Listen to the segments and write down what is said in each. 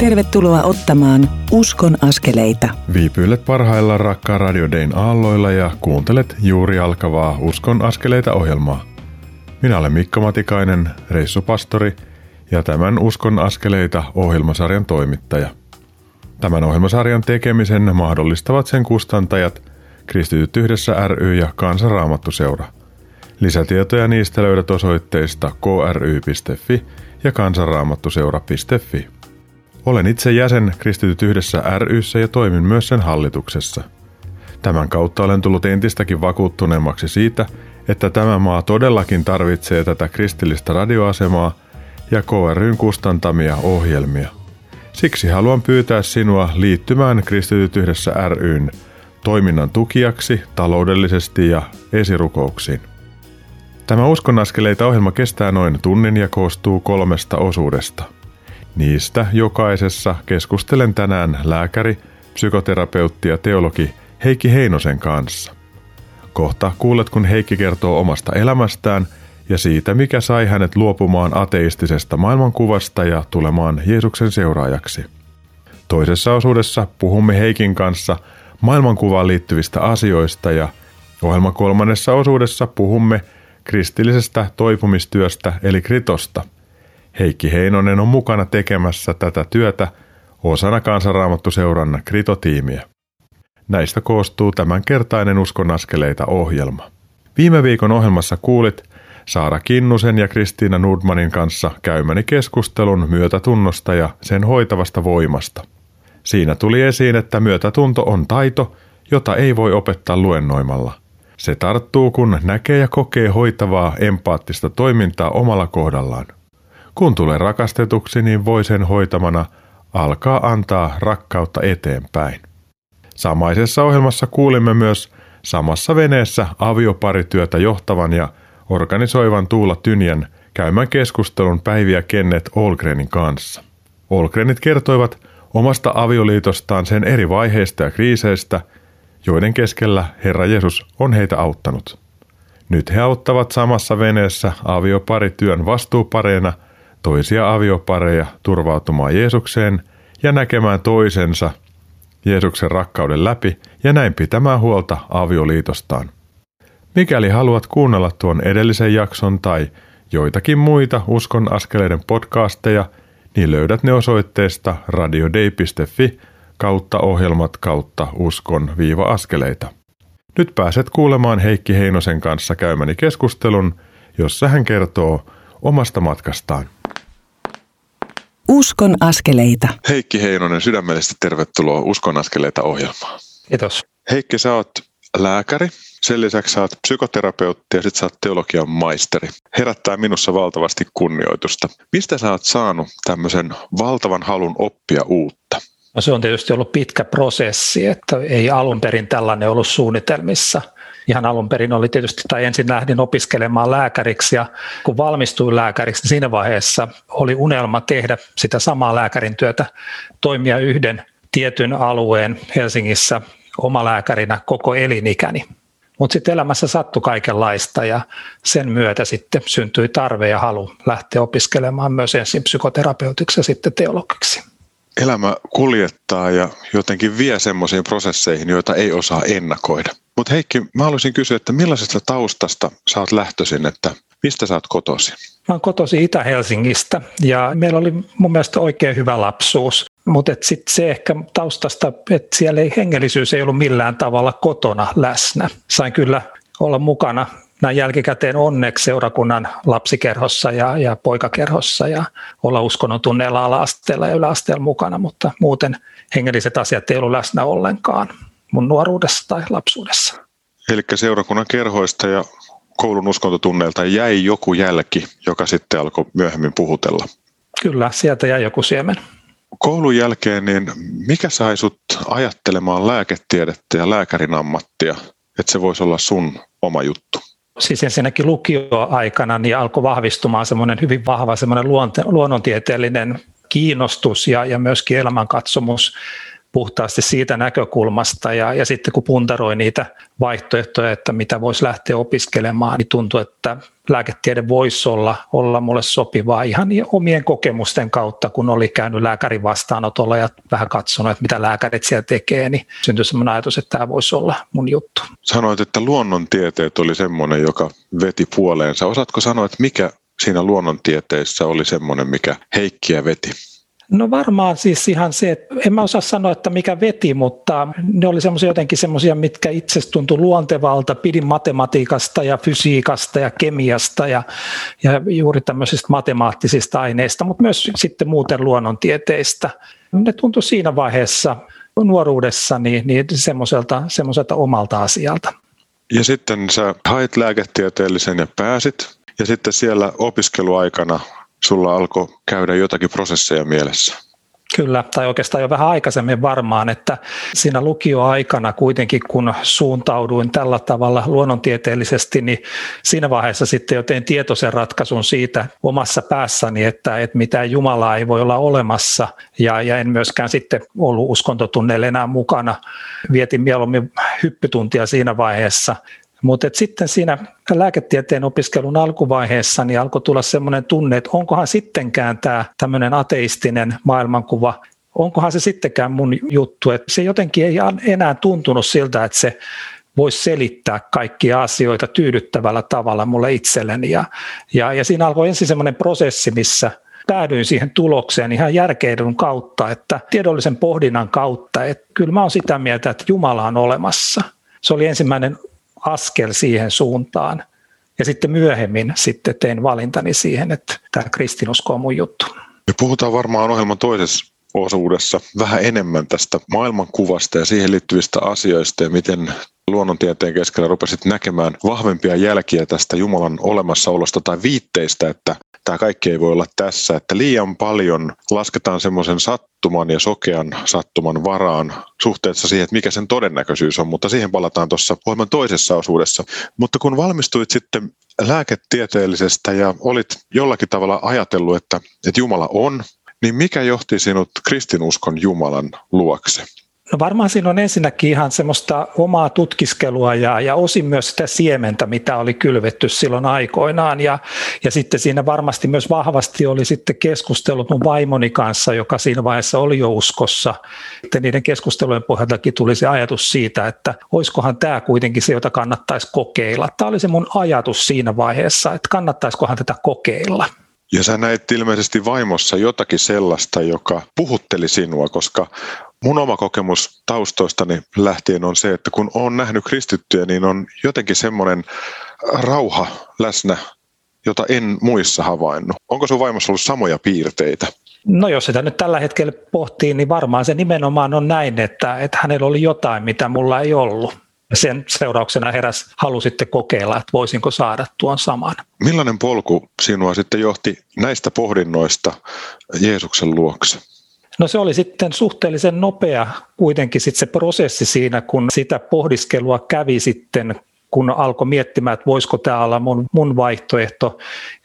Tervetuloa ottamaan Uskon askeleita. Viipyilet parhailla rakkaan Radio Dayn aalloilla ja kuuntelet juuri alkavaa Uskon askeleita ohjelmaa. Minä olen Mikko Matikainen, reissupastori ja tämän Uskon askeleita ohjelmasarjan toimittaja. Tämän ohjelmasarjan tekemisen mahdollistavat sen kustantajat Kristityt yhdessä ry ja Kansanraamattuseura. Lisätietoja niistä löydät osoitteista kry.fi ja kansanraamattuseura.fi. Olen itse jäsen Kristityt yhdessä ryssä ja toimin myös sen hallituksessa. Tämän kautta olen tullut entistäkin vakuuttuneemmaksi siitä, että tämä maa todellakin tarvitsee tätä kristillistä radioasemaa ja KRYn kustantamia ohjelmia. Siksi haluan pyytää sinua liittymään Kristityt yhdessä ryn toiminnan tukijaksi taloudellisesti ja esirukouksiin. Tämä Uskonaskeleita ohjelma kestää noin tunnin ja koostuu kolmesta osuudesta – Niistä jokaisessa keskustelen tänään lääkäri, psykoterapeutti ja teologi Heikki Heinosen kanssa. Kohta kuulet, kun Heikki kertoo omasta elämästään ja siitä, mikä sai hänet luopumaan ateistisesta maailmankuvasta ja tulemaan Jeesuksen seuraajaksi. Toisessa osuudessa puhumme Heikin kanssa maailmankuvaan liittyvistä asioista ja ohjelma kolmannessa osuudessa puhumme kristillisestä toipumistyöstä eli kritosta – Heikki Heinonen on mukana tekemässä tätä työtä osana kansanraamattuseurannan kritotiimiä. Näistä koostuu tämänkertainen Uskon askeleita ohjelma. Viime viikon ohjelmassa kuulit Saara Kinnusen ja Kristiina Nordmanin kanssa käymäni keskustelun myötätunnosta ja sen hoitavasta voimasta. Siinä tuli esiin, että myötätunto on taito, jota ei voi opettaa luennoimalla. Se tarttuu, kun näkee ja kokee hoitavaa empaattista toimintaa omalla kohdallaan. Kun tulee rakastetuksi, niin voi sen hoitamana alkaa antaa rakkautta eteenpäin. Samaisessa ohjelmassa kuulimme myös samassa veneessä avioparityötä johtavan ja organisoivan Tuula Tynjän käymän keskustelun Päiviä Kennet Olgrenin kanssa. Olgrenit kertoivat omasta avioliitostaan sen eri vaiheista ja kriiseistä, joiden keskellä Herra Jeesus on heitä auttanut. Nyt he auttavat samassa veneessä avioparityön vastuupareina – toisia aviopareja turvautumaan Jeesukseen ja näkemään toisensa Jeesuksen rakkauden läpi ja näin pitämään huolta avioliitostaan. Mikäli haluat kuunnella tuon edellisen jakson tai joitakin muita Uskon askeleiden podcasteja, niin löydät ne osoitteesta radiodei.fi kautta ohjelmat kautta uskon viiva askeleita. Nyt pääset kuulemaan Heikki Heinosen kanssa käymäni keskustelun, jossa hän kertoo omasta matkastaan. Uskon askeleita. Heikki Heinonen, sydämellisesti tervetuloa Uskon askeleita ohjelmaan. Kiitos. Heikki, sä oot lääkäri, sen lisäksi sä oot psykoterapeutti ja sit sä oot teologian maisteri. Herättää minussa valtavasti kunnioitusta. Mistä sä oot saanut tämmöisen valtavan halun oppia uutta? No se on tietysti ollut pitkä prosessi, että ei alun perin tällainen ollut suunnitelmissa – ihan alun perin oli tietysti, tai ensin lähdin opiskelemaan lääkäriksi ja kun valmistuin lääkäriksi, niin siinä vaiheessa oli unelma tehdä sitä samaa lääkärin työtä, toimia yhden tietyn alueen Helsingissä omalääkärinä koko elinikäni. Mutta sitten elämässä sattui kaikenlaista ja sen myötä sitten syntyi tarve ja halu lähteä opiskelemaan myös ensin psykoterapeutiksi ja sitten teologiksi. Elämä kuljettaa ja jotenkin vie semmoisiin prosesseihin, joita ei osaa ennakoida. Mutta Heikki, mä haluaisin kysyä, että millaisesta taustasta sä oot lähtöisin, että mistä sä oot kotosi? Mä oon kotosi Itä-Helsingistä ja meillä oli mun mielestä oikein hyvä lapsuus. Mutta sitten se ehkä taustasta, että siellä ei, hengellisyys ei ollut millään tavalla kotona läsnä. Sain kyllä olla mukana näin jälkikäteen onneksi seurakunnan lapsikerhossa ja, ja poikakerhossa ja olla uskonnon tunneilla ala-asteella ja yläasteella mukana, mutta muuten hengelliset asiat ei ollut läsnä ollenkaan mun nuoruudessa tai lapsuudessa. Eli seurakunnan kerhoista ja koulun uskontotunneilta jäi joku jälki, joka sitten alkoi myöhemmin puhutella. Kyllä, sieltä jäi joku siemen. Koulun jälkeen, niin mikä sai sut ajattelemaan lääketiedettä ja lääkärin ammattia, että se voisi olla sun oma juttu? Siis ensinnäkin lukioaikana niin alkoi vahvistumaan semmoinen hyvin vahva semmoinen luonnontieteellinen kiinnostus ja, ja myöskin elämänkatsomus puhtaasti siitä näkökulmasta ja, ja sitten kun puntaroi niitä vaihtoehtoja, että mitä voisi lähteä opiskelemaan, niin tuntuu, että lääketiede voisi olla, olla mulle sopivaa ihan omien kokemusten kautta, kun oli käynyt lääkärin vastaanotolla ja vähän katsonut, että mitä lääkärit siellä tekee, niin syntyi sellainen ajatus, että tämä voisi olla mun juttu. Sanoit, että luonnontieteet oli semmoinen, joka veti puoleensa. Osaatko sanoa, että mikä siinä luonnontieteissä oli semmoinen, mikä Heikkiä veti? No varmaan siis ihan se, että en mä osaa sanoa, että mikä veti, mutta ne oli semmoisia jotenkin semmoisia, mitkä itse tuntui luontevalta. Pidin matematiikasta ja fysiikasta ja kemiasta ja, ja juuri tämmöisistä matemaattisista aineista, mutta myös sitten muuten luonnontieteistä. Ne tuntui siinä vaiheessa nuoruudessa niin, niin semmoiselta, semmoiselta omalta asialta. Ja sitten sä hait lääketieteellisen ja pääsit. Ja sitten siellä opiskeluaikana sulla alkoi käydä jotakin prosesseja mielessä? Kyllä, tai oikeastaan jo vähän aikaisemmin varmaan, että siinä lukioaikana kuitenkin kun suuntauduin tällä tavalla luonnontieteellisesti, niin siinä vaiheessa sitten jo tein tietoisen ratkaisun siitä omassa päässäni, että, että mitään Jumalaa ei voi olla olemassa ja, ja en myöskään sitten ollut uskontotunneille enää mukana. Vietin mieluummin hyppytuntia siinä vaiheessa mutta sitten siinä lääketieteen opiskelun alkuvaiheessa niin alkoi tulla semmoinen tunne, että onkohan sittenkään tämä tämmöinen ateistinen maailmankuva, onkohan se sittenkään mun juttu. Että se jotenkin ei enää tuntunut siltä, että se voisi selittää kaikkia asioita tyydyttävällä tavalla mulle itselleni. Ja, ja, ja siinä alkoi ensin semmoinen prosessi, missä päädyin siihen tulokseen ihan järkeilyn kautta, että tiedollisen pohdinnan kautta, että kyllä mä oon sitä mieltä, että Jumala on olemassa. Se oli ensimmäinen askel siihen suuntaan. Ja sitten myöhemmin sitten tein valintani siihen, että tämä kristinusko on mun juttu. Me puhutaan varmaan ohjelman toisessa osuudessa vähän enemmän tästä maailmankuvasta ja siihen liittyvistä asioista ja miten luonnontieteen keskellä rupesit näkemään vahvempia jälkiä tästä Jumalan olemassaolosta tai viitteistä, että tämä kaikki ei voi olla tässä, että liian paljon lasketaan semmoisen sattuman ja sokean sattuman varaan suhteessa siihen, että mikä sen todennäköisyys on, mutta siihen palataan tuossa ohjelman toisessa osuudessa. Mutta kun valmistuit sitten lääketieteellisestä ja olit jollakin tavalla ajatellut, että, että Jumala on, niin mikä johti sinut kristinuskon Jumalan luokse? No varmaan siinä on ensinnäkin ihan semmoista omaa tutkiskelua ja, ja osin myös sitä siementä, mitä oli kylvetty silloin aikoinaan. Ja, ja sitten siinä varmasti myös vahvasti oli sitten keskustellut mun vaimoni kanssa, joka siinä vaiheessa oli jo uskossa. Sitten niiden keskustelujen pohjaltakin tuli se ajatus siitä, että olisikohan tämä kuitenkin se, jota kannattaisi kokeilla. Tämä oli se mun ajatus siinä vaiheessa, että kannattaisikohan tätä kokeilla. Ja sä näit ilmeisesti vaimossa jotakin sellaista, joka puhutteli sinua, koska mun oma kokemus taustoistani lähtien on se, että kun on nähnyt kristittyjä, niin on jotenkin semmoinen rauha läsnä, jota en muissa havainnut. Onko sun vaimossa ollut samoja piirteitä? No jos sitä nyt tällä hetkellä pohtii, niin varmaan se nimenomaan on näin, että, että hänellä oli jotain, mitä mulla ei ollut. Sen seurauksena heräs halu sitten kokeilla, että voisinko saada tuon saman. Millainen polku sinua sitten johti näistä pohdinnoista Jeesuksen luokse? No se oli sitten suhteellisen nopea kuitenkin sitten se prosessi siinä, kun sitä pohdiskelua kävi sitten kun alkoi miettimään, että voisiko tämä olla mun, mun vaihtoehto.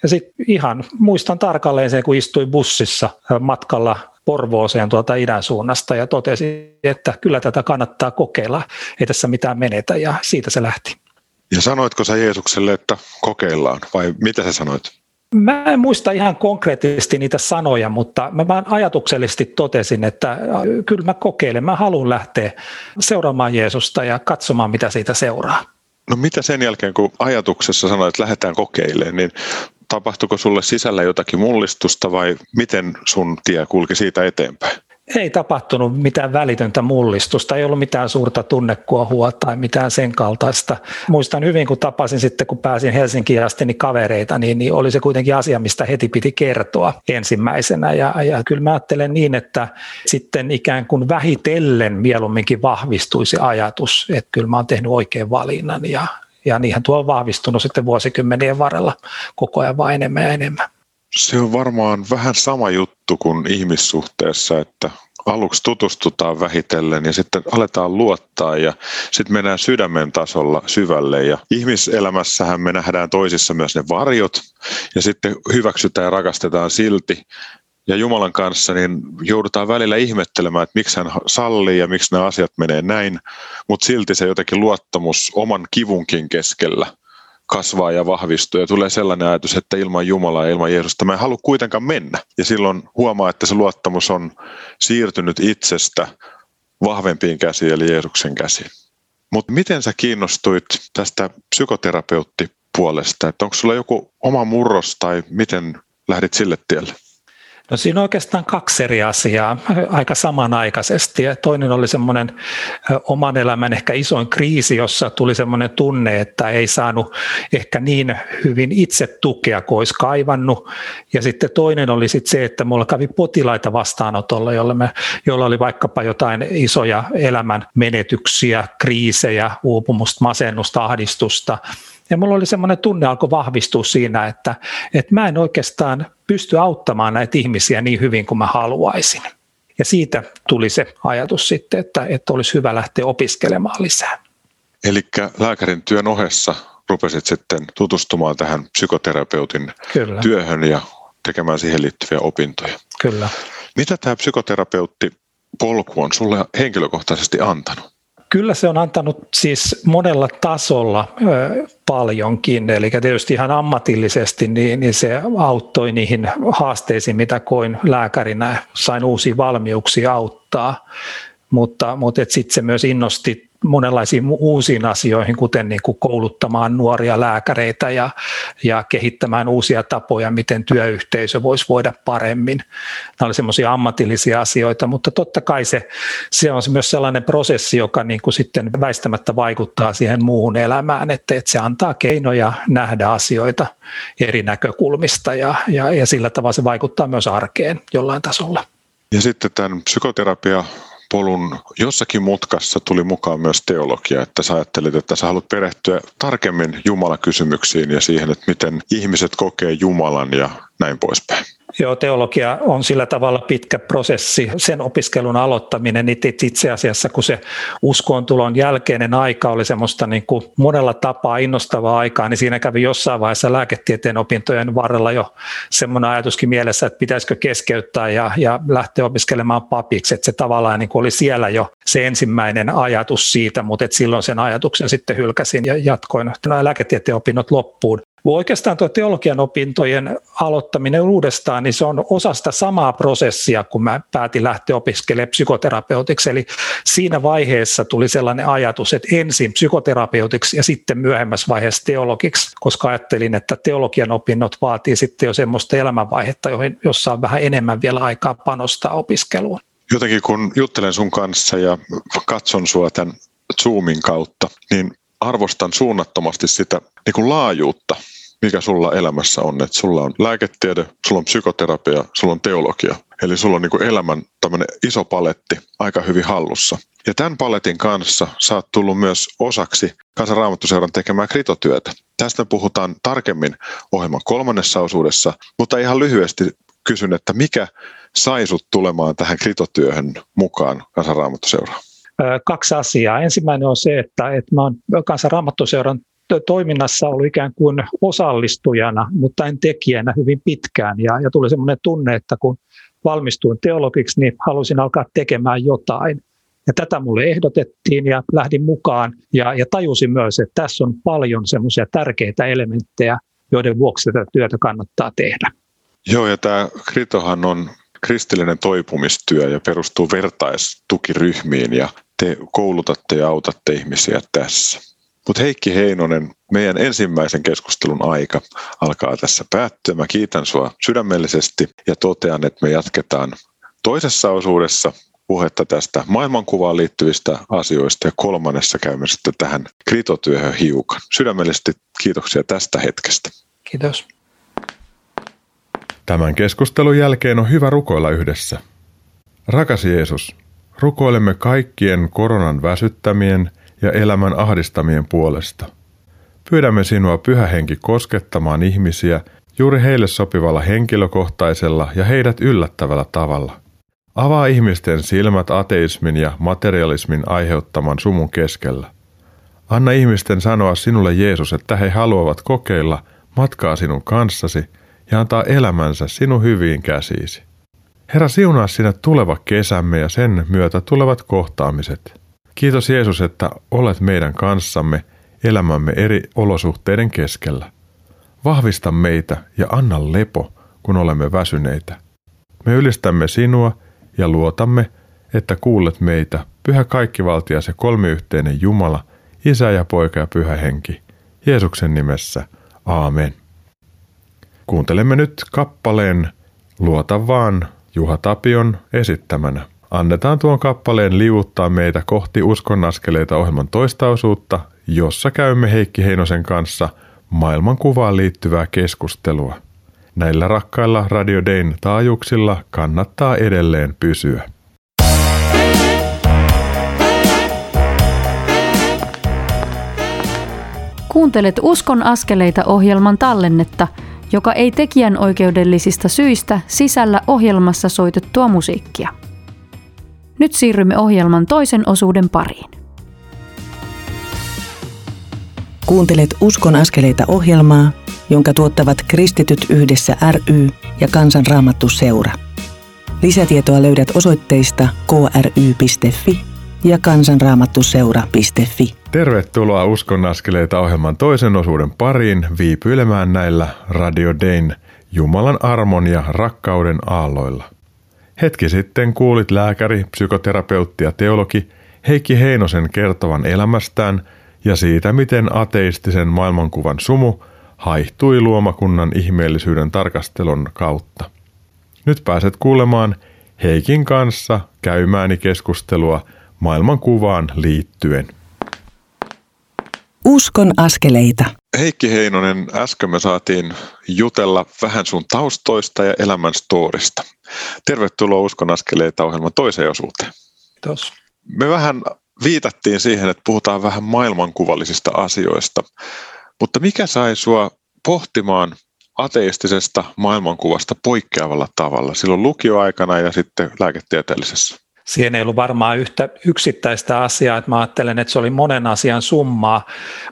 Ja sitten ihan muistan tarkalleen sen, kun istuin bussissa matkalla Porvooseen tuolta idän suunnasta ja totesin, että kyllä tätä kannattaa kokeilla, ei tässä mitään menetä ja siitä se lähti. Ja sanoitko sä Jeesukselle, että kokeillaan vai mitä sä sanoit? Mä en muista ihan konkreettisesti niitä sanoja, mutta mä vaan ajatuksellisesti totesin, että kyllä mä kokeilen, mä haluan lähteä seuraamaan Jeesusta ja katsomaan, mitä siitä seuraa. No mitä sen jälkeen, kun ajatuksessa sanoit, että lähdetään kokeilemaan, niin tapahtuiko sulle sisällä jotakin mullistusta vai miten sun tie kulki siitä eteenpäin? Ei tapahtunut mitään välitöntä mullistusta, ei ollut mitään suurta tunnekuohua tai mitään sen kaltaista. Muistan hyvin, kun tapasin sitten, kun pääsin Helsinkiin asti niin kavereita, niin, niin oli se kuitenkin asia, mistä heti piti kertoa ensimmäisenä. Ja, ja kyllä mä ajattelen niin, että sitten ikään kuin vähitellen mieluumminkin vahvistuisi ajatus, että kyllä mä oon tehnyt oikein valinnan ja, ja niinhän tuo on vahvistunut sitten vuosikymmenien varrella koko ajan vain enemmän ja enemmän. Se on varmaan vähän sama juttu kuin ihmissuhteessa, että aluksi tutustutaan vähitellen ja sitten aletaan luottaa ja sitten mennään sydämen tasolla syvälle. Ja ihmiselämässähän me nähdään toisissa myös ne varjot ja sitten hyväksytään ja rakastetaan silti. Ja Jumalan kanssa, niin joudutaan välillä ihmettelemään, että miksi hän sallii ja miksi nämä asiat menee näin, mutta silti se jotenkin luottamus oman kivunkin keskellä kasvaa ja vahvistuu ja tulee sellainen ajatus, että ilman Jumalaa ja ilman Jeesusta mä en halua kuitenkaan mennä. Ja silloin huomaa, että se luottamus on siirtynyt itsestä vahvempiin käsiin eli Jeesuksen käsiin. Mutta miten sä kiinnostuit tästä psykoterapeuttipuolesta? Että onko sulla joku oma murros tai miten lähdit sille tielle? No siinä on oikeastaan kaksi eri asiaa aika samanaikaisesti. Ja toinen oli semmoinen oman elämän ehkä isoin kriisi, jossa tuli semmoinen tunne, että ei saanut ehkä niin hyvin itse tukea kuin olisi kaivannut. Ja sitten toinen oli sitten se, että mulla kävi potilaita vastaanotolla, jolla, me, jolla oli vaikkapa jotain isoja elämän menetyksiä, kriisejä, uupumusta, masennusta, ahdistusta – ja mulla oli semmoinen tunne alkoi vahvistua siinä, että, että mä en oikeastaan pysty auttamaan näitä ihmisiä niin hyvin kuin mä haluaisin. Ja siitä tuli se ajatus sitten, että, että olisi hyvä lähteä opiskelemaan lisää. Eli lääkärin työn ohessa rupesit sitten tutustumaan tähän psykoterapeutin Kyllä. työhön ja tekemään siihen liittyviä opintoja. Kyllä. Mitä tämä psykoterapeutti polku on sulle henkilökohtaisesti antanut? Kyllä se on antanut siis monella tasolla paljonkin, eli tietysti ihan ammatillisesti niin, niin se auttoi niihin haasteisiin, mitä koin lääkärinä, sain uusia valmiuksia auttaa, mutta, mutta sitten se myös innosti monenlaisiin uusiin asioihin, kuten niin kuin kouluttamaan nuoria lääkäreitä ja, ja kehittämään uusia tapoja, miten työyhteisö voisi voida paremmin. Nämä olivat semmoisia ammatillisia asioita, mutta totta kai se, se on myös sellainen prosessi, joka niin kuin sitten väistämättä vaikuttaa siihen muuhun elämään, että, että se antaa keinoja nähdä asioita eri näkökulmista ja, ja, ja sillä tavalla se vaikuttaa myös arkeen jollain tasolla. Ja sitten tämän psykoterapia polun jossakin mutkassa tuli mukaan myös teologia, että sä ajattelit, että sä haluat perehtyä tarkemmin Jumalakysymyksiin ja siihen, että miten ihmiset kokee Jumalan ja näin poispäin. Joo, teologia on sillä tavalla pitkä prosessi. Sen opiskelun aloittaminen niin itse asiassa, kun se uskoon tulon jälkeinen aika oli semmoista niin kuin monella tapaa innostavaa aikaa, niin siinä kävi jossain vaiheessa lääketieteen opintojen varrella jo semmoinen ajatuskin mielessä, että pitäisikö keskeyttää ja, ja lähteä opiskelemaan papiksi. Että se tavallaan niin kuin oli siellä jo se ensimmäinen ajatus siitä, mutta silloin sen ajatuksen sitten hylkäsin ja jatkoin lääketieteen opinnot loppuun. Oikeastaan tuo teologian opintojen aloittaminen uudestaan, niin se on osa sitä samaa prosessia, kun mä päätin lähteä opiskelemaan psykoterapeutiksi. Eli siinä vaiheessa tuli sellainen ajatus, että ensin psykoterapeutiksi ja sitten myöhemmässä vaiheessa teologiksi, koska ajattelin, että teologian opinnot vaatii sitten jo semmoista elämänvaihetta, jossa on vähän enemmän vielä aikaa panostaa opiskeluun. Jotenkin kun juttelen sun kanssa ja katson sua tämän Zoomin kautta, niin arvostan suunnattomasti sitä niin kuin laajuutta, mikä sulla elämässä on. Että sulla on lääketiede, sulla on psykoterapia, sulla on teologia. Eli sulla on niin elämän iso paletti aika hyvin hallussa. Ja tämän paletin kanssa sä oot tullut myös osaksi Kansanraamattuseuran tekemää kritotyötä. Tästä puhutaan tarkemmin ohjelman kolmannessa osuudessa, mutta ihan lyhyesti kysyn, että mikä sai sut tulemaan tähän kritotyöhön mukaan Kansanraamattuseuraan? Kaksi asiaa. Ensimmäinen on se, että, että mä oon Kansanraamattuseuran toiminnassa ollut ikään kuin osallistujana, mutta en tekijänä hyvin pitkään. Ja, ja tuli semmoinen tunne, että kun valmistuin teologiksi, niin halusin alkaa tekemään jotain. Ja tätä mulle ehdotettiin ja lähdin mukaan ja, ja tajusin myös, että tässä on paljon semmoisia tärkeitä elementtejä, joiden vuoksi tätä työtä kannattaa tehdä. Joo, ja tämä Kritohan on kristillinen toipumistyö ja perustuu vertaistukiryhmiin ja te koulutatte ja autatte ihmisiä tässä. Mutta Heikki Heinonen, meidän ensimmäisen keskustelun aika alkaa tässä päättyä. Mä kiitän sua sydämellisesti ja totean, että me jatketaan toisessa osuudessa puhetta tästä maailmankuvaan liittyvistä asioista ja kolmannessa käymme sitten tähän kritotyöhön hiukan. Sydämellisesti kiitoksia tästä hetkestä. Kiitos. Tämän keskustelun jälkeen on hyvä rukoilla yhdessä. Rakas Jeesus, rukoilemme kaikkien koronan väsyttämien – ja elämän ahdistamien puolesta. Pyydämme sinua pyhä henki koskettamaan ihmisiä juuri heille sopivalla henkilökohtaisella ja heidät yllättävällä tavalla. Avaa ihmisten silmät ateismin ja materialismin aiheuttaman sumun keskellä. Anna ihmisten sanoa sinulle Jeesus, että he haluavat kokeilla matkaa sinun kanssasi ja antaa elämänsä sinun hyviin käsiisi. Herra siunaa sinä tuleva kesämme ja sen myötä tulevat kohtaamiset. Kiitos Jeesus, että olet meidän kanssamme elämämme eri olosuhteiden keskellä. Vahvista meitä ja anna lepo, kun olemme väsyneitä. Me ylistämme sinua ja luotamme, että kuulet meitä, pyhä kaikkivaltias ja kolmiyhteinen Jumala, Isä ja Poika ja Pyhä Henki. Jeesuksen nimessä. Aamen. Kuuntelemme nyt kappaleen Luota vaan Juha Tapion esittämänä. Annetaan tuon kappaleen liuuttaa meitä kohti uskonnaskeleita ohjelman toista osuutta, jossa käymme Heikki Heinosen kanssa maailmankuvaan liittyvää keskustelua. Näillä rakkailla Radio Dayn taajuuksilla kannattaa edelleen pysyä. Kuuntelet Uskon askeleita ohjelman tallennetta, joka ei tekijän oikeudellisista syistä sisällä ohjelmassa soitettua musiikkia. Nyt siirrymme ohjelman toisen osuuden pariin. Kuuntelet Uskon askeleita ohjelmaa, jonka tuottavat Kristityt yhdessä ry ja Kansanraamattu seura. Lisätietoa löydät osoitteista kry.fi ja kansanraamattuseura.fi. Tervetuloa Uskon askeleita ohjelman toisen osuuden pariin viipyilemään näillä Radio Dayn Jumalan armon ja rakkauden aalloilla. Hetki sitten kuulit lääkäri, psykoterapeutti ja teologi Heikki Heinosen kertovan elämästään ja siitä, miten ateistisen maailmankuvan sumu haihtui luomakunnan ihmeellisyyden tarkastelun kautta. Nyt pääset kuulemaan Heikin kanssa käymääni keskustelua maailmankuvaan liittyen. Uskon askeleita. Heikki Heinonen, äsken me saatiin jutella vähän sun taustoista ja elämän storista. Tervetuloa Uskon askeleita ohjelman toiseen osuuteen. Kiitos. Me vähän viitattiin siihen, että puhutaan vähän maailmankuvallisista asioista, mutta mikä sai sua pohtimaan ateistisesta maailmankuvasta poikkeavalla tavalla silloin lukioaikana ja sitten lääketieteellisessä? Siihen ei ollut varmaan yhtä yksittäistä asiaa, että mä ajattelen, että se oli monen asian summaa,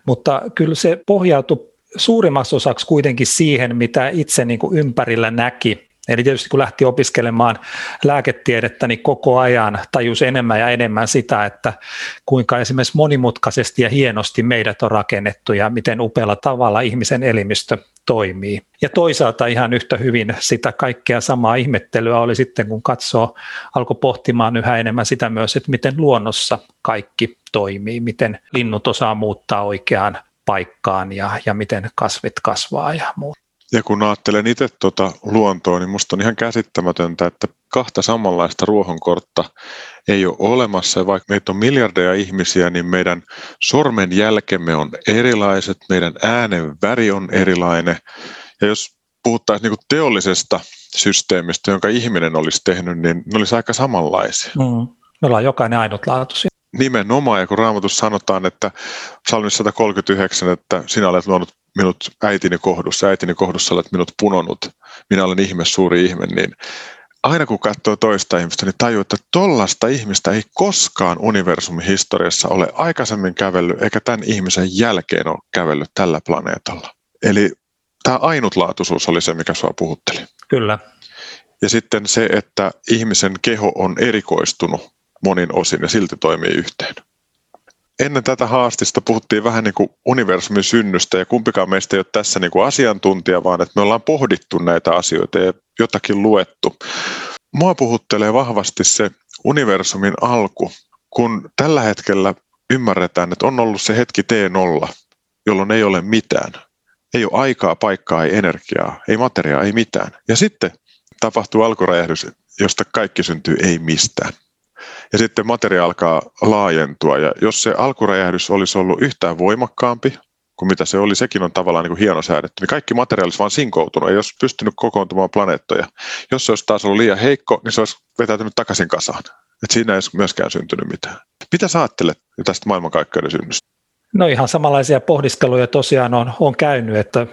mutta kyllä se pohjautui suurimmaksi osaksi kuitenkin siihen, mitä itse niin kuin ympärillä näki. Eli tietysti kun lähti opiskelemaan lääketiedettä, niin koko ajan tajus enemmän ja enemmän sitä, että kuinka esimerkiksi monimutkaisesti ja hienosti meidät on rakennettu ja miten upealla tavalla ihmisen elimistö toimii. Ja toisaalta ihan yhtä hyvin sitä kaikkea samaa ihmettelyä oli sitten, kun katsoo, alkoi pohtimaan yhä enemmän sitä myös, että miten luonnossa kaikki toimii, miten linnut osaa muuttaa oikeaan paikkaan ja, ja miten kasvit kasvaa ja muuta. Ja kun ajattelen itse tuota luontoa, niin minusta on ihan käsittämätöntä, että kahta samanlaista ruohonkortta ei ole olemassa. Ja vaikka meitä on miljardeja ihmisiä, niin meidän sormen jälkemme on erilaiset, meidän äänen väri on erilainen. Ja jos puhuttaisiin niin teollisesta systeemistä, jonka ihminen olisi tehnyt, niin ne olisi aika samanlaisia. Mm. Me ollaan jokainen ainutlaatuisia. Nimenomaan, ja kun Raamatus sanotaan, että Salmissa 139, että sinä olet luonut minut äitini kohdussa, äitini kohdussa olet minut punonut, minä olen ihme, suuri ihme, niin aina kun katsoo toista ihmistä, niin tajuu, että tollasta ihmistä ei koskaan universumin historiassa ole aikaisemmin kävellyt, eikä tämän ihmisen jälkeen ole kävellyt tällä planeetalla. Eli tämä ainutlaatuisuus oli se, mikä sua puhutteli. Kyllä. Ja sitten se, että ihmisen keho on erikoistunut monin osin ja silti toimii yhteen ennen tätä haastista puhuttiin vähän niin kuin universumin synnystä ja kumpikaan meistä ei ole tässä niin kuin asiantuntija, vaan että me ollaan pohdittu näitä asioita ja jotakin luettu. Mua puhuttelee vahvasti se universumin alku, kun tällä hetkellä ymmärretään, että on ollut se hetki T0, jolloin ei ole mitään. Ei ole aikaa, paikkaa, ei energiaa, ei materiaa, ei mitään. Ja sitten tapahtuu alkuräjähdys, josta kaikki syntyy ei mistään ja sitten materia alkaa laajentua. Ja jos se alkuräjähdys olisi ollut yhtään voimakkaampi kuin mitä se oli, sekin on tavallaan niin kuin hieno säädetty, niin kaikki materiaali olisi vaan sinkoutunut, ei olisi pystynyt kokoontumaan planeettoja. Jos se olisi taas ollut liian heikko, niin se olisi vetäytynyt takaisin kasaan. Et siinä ei olisi myöskään syntynyt mitään. Mitä sä ajattelet tästä maailmankaikkeuden synnystä? No ihan samanlaisia pohdiskeluja tosiaan on, on käynyt, että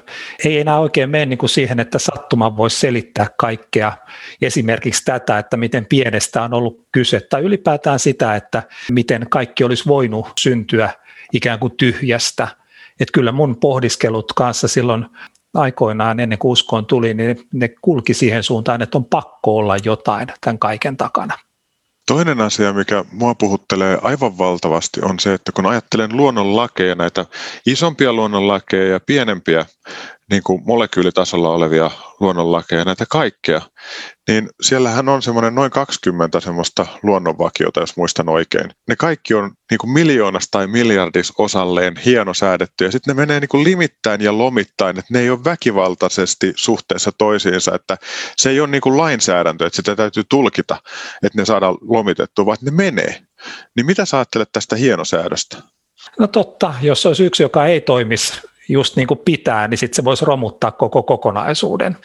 ei enää oikein mene niin kuin siihen, että sattuma voisi selittää kaikkea. Esimerkiksi tätä, että miten pienestä on ollut kyse, tai ylipäätään sitä, että miten kaikki olisi voinut syntyä ikään kuin tyhjästä. Että kyllä mun pohdiskelut kanssa silloin aikoinaan ennen kuin uskoon tuli, niin ne kulki siihen suuntaan, että on pakko olla jotain tämän kaiken takana. Toinen asia, mikä mua puhuttelee aivan valtavasti, on se, että kun ajattelen luonnonlakeja, näitä isompia luonnonlakeja ja pienempiä niin kuin molekyylitasolla olevia luonnonlakeja, näitä kaikkea, niin siellähän on semmoinen noin 20 semmoista luonnonvakiota, jos muistan oikein. Ne kaikki on niin kuin miljoonas tai miljardis osalleen hienosäädetty ja sitten ne menee niin kuin limittäin ja lomittain, että ne ei ole väkivaltaisesti suhteessa toisiinsa, että se ei ole niin kuin lainsäädäntö, että sitä täytyy tulkita, että ne saadaan lomitettua, vaan ne menee. Niin mitä sä ajattelet tästä hienosäädöstä? No totta, jos olisi yksi, joka ei toimisi just niin kuin pitää, niin sitten se voisi romuttaa koko kokonaisuuden.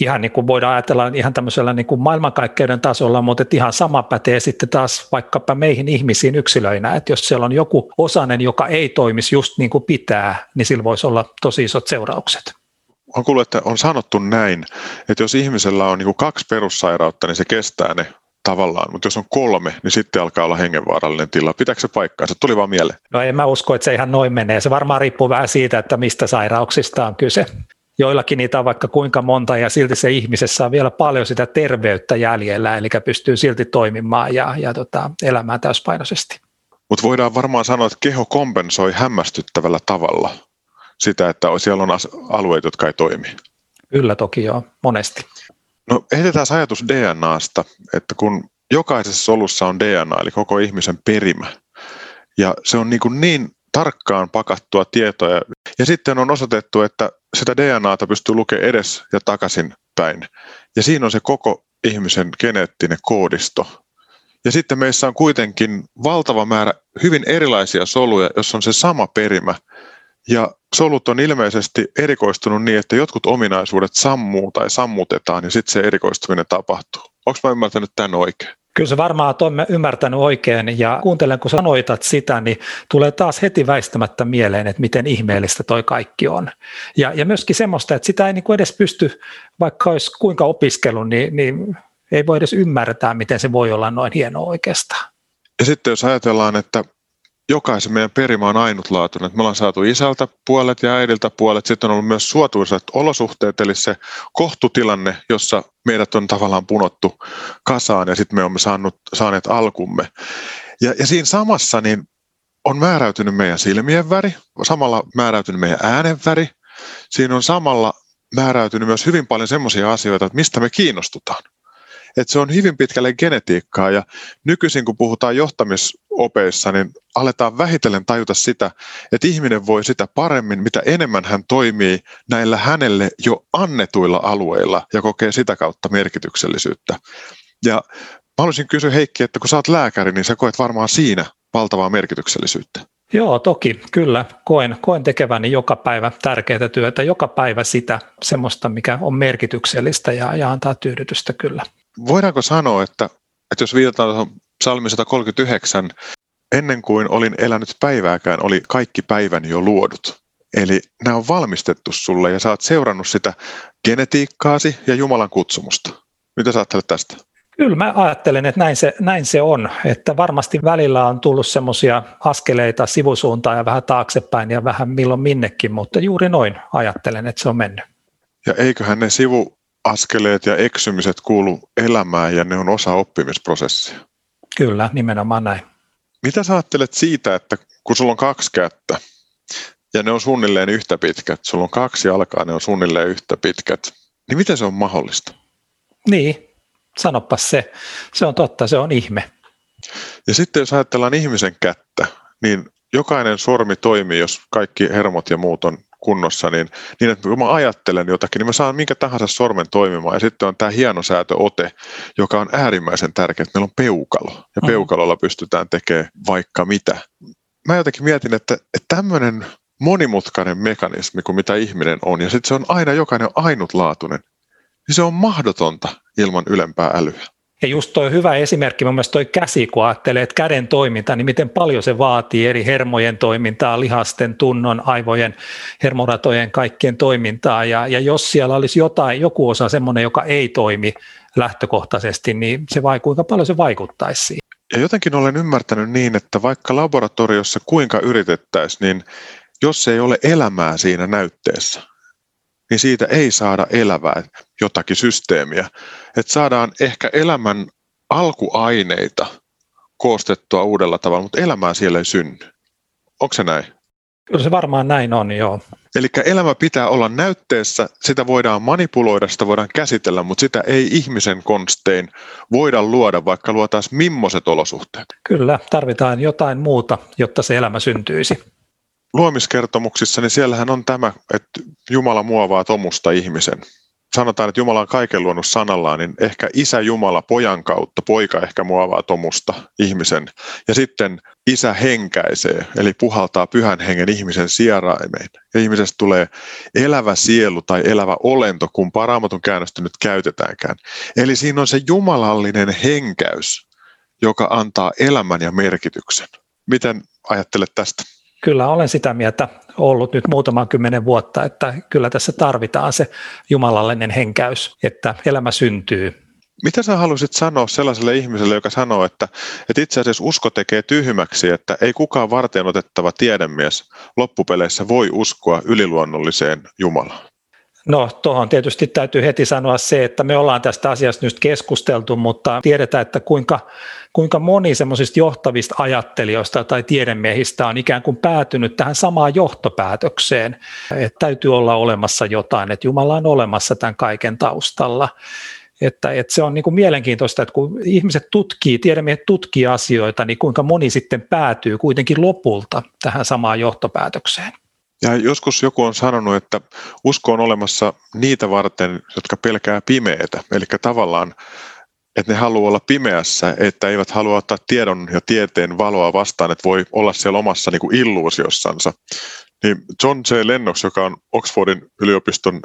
Ihan niin kuin voidaan ajatella ihan tämmöisellä niin kuin maailmankaikkeuden tasolla, mutta ihan sama pätee sitten taas vaikkapa meihin ihmisiin yksilöinä, että jos siellä on joku osanen, joka ei toimisi just niin kuin pitää, niin sillä voisi olla tosi isot seuraukset on kuullut, että on sanottu näin, että jos ihmisellä on niin kaksi perussairautta, niin se kestää ne tavallaan, mutta jos on kolme, niin sitten alkaa olla hengenvaarallinen tila. Pitääkö se paikkaansa? Tuli vaan mieleen. No en mä usko, että se ihan noin menee. Se varmaan riippuu vähän siitä, että mistä sairauksista on kyse. Joillakin niitä on vaikka kuinka monta ja silti se ihmisessä on vielä paljon sitä terveyttä jäljellä, eli pystyy silti toimimaan ja, ja tota, elämään täyspainoisesti. Mutta voidaan varmaan sanoa, että keho kompensoi hämmästyttävällä tavalla sitä, että siellä on alueita, jotka ei toimi. Kyllä toki joo, monesti. No heitetään ajatus DNAsta, että kun jokaisessa solussa on DNA, eli koko ihmisen perimä, ja se on niin, kuin niin tarkkaan pakattua tietoa, ja sitten on osoitettu, että sitä DNAta pystyy lukemaan edes ja takaisin päin. Ja siinä on se koko ihmisen geneettinen koodisto. Ja sitten meissä on kuitenkin valtava määrä hyvin erilaisia soluja, jos on se sama perimä. Ja solut on ilmeisesti erikoistunut niin, että jotkut ominaisuudet sammuu tai sammutetaan ja sitten se erikoistuminen tapahtuu. Onko mä ymmärtänyt tämän oikein? Kyllä se varmaan on ymmärtänyt oikein ja kuuntelen kun sanoitat sitä, niin tulee taas heti väistämättä mieleen, että miten ihmeellistä toi kaikki on. Ja, ja myöskin semmoista, että sitä ei niin kuin edes pysty, vaikka olisi kuinka opiskellut, niin, niin ei voi edes ymmärtää, miten se voi olla noin hieno oikeastaan. Ja sitten jos ajatellaan, että jokaisen meidän perimä on ainutlaatuinen. Että me ollaan saatu isältä puolet ja äidiltä puolet. Sitten on ollut myös suotuisat olosuhteet, eli se kohtutilanne, jossa meidät on tavallaan punottu kasaan ja sitten me olemme saanut, saaneet alkumme. Ja, ja siinä samassa niin on määräytynyt meidän silmien väri, samalla määräytynyt meidän äänen väri. Siinä on samalla määräytynyt myös hyvin paljon semmoisia asioita, että mistä me kiinnostutaan että se on hyvin pitkälle genetiikkaa ja nykyisin kun puhutaan johtamisopeissa, niin aletaan vähitellen tajuta sitä, että ihminen voi sitä paremmin, mitä enemmän hän toimii näillä hänelle jo annetuilla alueilla ja kokee sitä kautta merkityksellisyyttä. Ja mä haluaisin kysyä Heikki, että kun sä oot lääkäri, niin sä koet varmaan siinä valtavaa merkityksellisyyttä. Joo, toki, kyllä. Koen, koen tekeväni joka päivä tärkeää työtä, joka päivä sitä semmoista, mikä on merkityksellistä ja, ja antaa tyydytystä kyllä voidaanko sanoa, että, että jos viitataan tuohon psalmi 139, ennen kuin olin elänyt päivääkään, oli kaikki päivän jo luodut. Eli nämä on valmistettu sulle ja sä oot seurannut sitä genetiikkaasi ja Jumalan kutsumusta. Mitä sä ajattelet tästä? Kyllä mä ajattelen, että näin se, näin se on, että varmasti välillä on tullut semmoisia askeleita sivusuuntaan ja vähän taaksepäin ja vähän milloin minnekin, mutta juuri noin ajattelen, että se on mennyt. Ja eiköhän ne sivu, askeleet ja eksymiset kuulu elämään ja ne on osa oppimisprosessia. Kyllä, nimenomaan näin. Mitä sä ajattelet siitä, että kun sulla on kaksi kättä ja ne on suunnilleen yhtä pitkät, sulla on kaksi jalkaa, ne on suunnilleen yhtä pitkät, niin miten se on mahdollista? Niin, sanopas se. Se on totta, se on ihme. Ja sitten jos ajatellaan ihmisen kättä, niin jokainen sormi toimii, jos kaikki hermot ja muut on kunnossa, niin, niin että kun mä ajattelen jotakin, niin mä saan minkä tahansa sormen toimimaan. Ja sitten on tämä hienosäätöote, joka on äärimmäisen tärkeä, että meillä on peukalo. Ja mm. peukalolla pystytään tekemään vaikka mitä. Mä jotenkin mietin, että, että tämmöinen monimutkainen mekanismi kuin mitä ihminen on, ja sitten se on aina jokainen ainutlaatuinen, niin se on mahdotonta ilman ylempää älyä. Ja just toi hyvä esimerkki, mun mielestä toi käsi, kun ajattelee, että käden toiminta, niin miten paljon se vaatii eri hermojen toimintaa, lihasten, tunnon, aivojen, hermoratojen, kaikkien toimintaa. Ja, ja jos siellä olisi jotain, joku osa semmoinen, joka ei toimi lähtökohtaisesti, niin se vai, kuinka paljon se vaikuttaisi siihen. Ja jotenkin olen ymmärtänyt niin, että vaikka laboratoriossa kuinka yritettäisiin, niin jos ei ole elämää siinä näytteessä, niin siitä ei saada elävää jotakin systeemiä. Että saadaan ehkä elämän alkuaineita koostettua uudella tavalla, mutta elämää siellä ei synny. Onko se näin? Kyllä se varmaan näin on, joo. Eli elämä pitää olla näytteessä, sitä voidaan manipuloida, sitä voidaan käsitellä, mutta sitä ei ihmisen konstein voida luoda, vaikka luotaisiin mimmoiset olosuhteet. Kyllä, tarvitaan jotain muuta, jotta se elämä syntyisi. Luomiskertomuksissa, niin siellähän on tämä, että Jumala muovaa tomusta ihmisen sanotaan, että Jumala on kaiken luonut sanallaan, niin ehkä isä Jumala pojan kautta, poika ehkä muovaa tomusta ihmisen. Ja sitten isä henkäisee, eli puhaltaa pyhän hengen ihmisen sieraimeen. Ja ihmisestä tulee elävä sielu tai elävä olento, kun paraamatun käännöstä nyt käytetäänkään. Eli siinä on se jumalallinen henkäys, joka antaa elämän ja merkityksen. Miten ajattelet tästä? Kyllä olen sitä mieltä ollut nyt muutaman kymmenen vuotta, että kyllä tässä tarvitaan se jumalallinen henkäys, että elämä syntyy. Mitä sä haluaisit sanoa sellaiselle ihmiselle, joka sanoo, että, että itse asiassa usko tekee tyhmäksi, että ei kukaan varten otettava tiedemies loppupeleissä voi uskoa yliluonnolliseen Jumalaan? No tuohon tietysti täytyy heti sanoa se, että me ollaan tästä asiasta nyt keskusteltu, mutta tiedetään, että kuinka, kuinka moni semmoisista johtavista ajattelijoista tai tiedemiehistä on ikään kuin päätynyt tähän samaan johtopäätökseen, että täytyy olla olemassa jotain, että Jumala on olemassa tämän kaiken taustalla. Että, että se on niin kuin mielenkiintoista, että kun ihmiset tutkii, tiedemiehet tutkii asioita, niin kuinka moni sitten päätyy kuitenkin lopulta tähän samaan johtopäätökseen. Ja joskus joku on sanonut, että usko on olemassa niitä varten, jotka pelkää pimeätä. Eli tavallaan, että ne haluaa olla pimeässä, että eivät halua ottaa tiedon ja tieteen valoa vastaan, että voi olla siellä omassa niin kuin illuusiossansa. Niin John J. Lennox, joka on Oxfordin yliopiston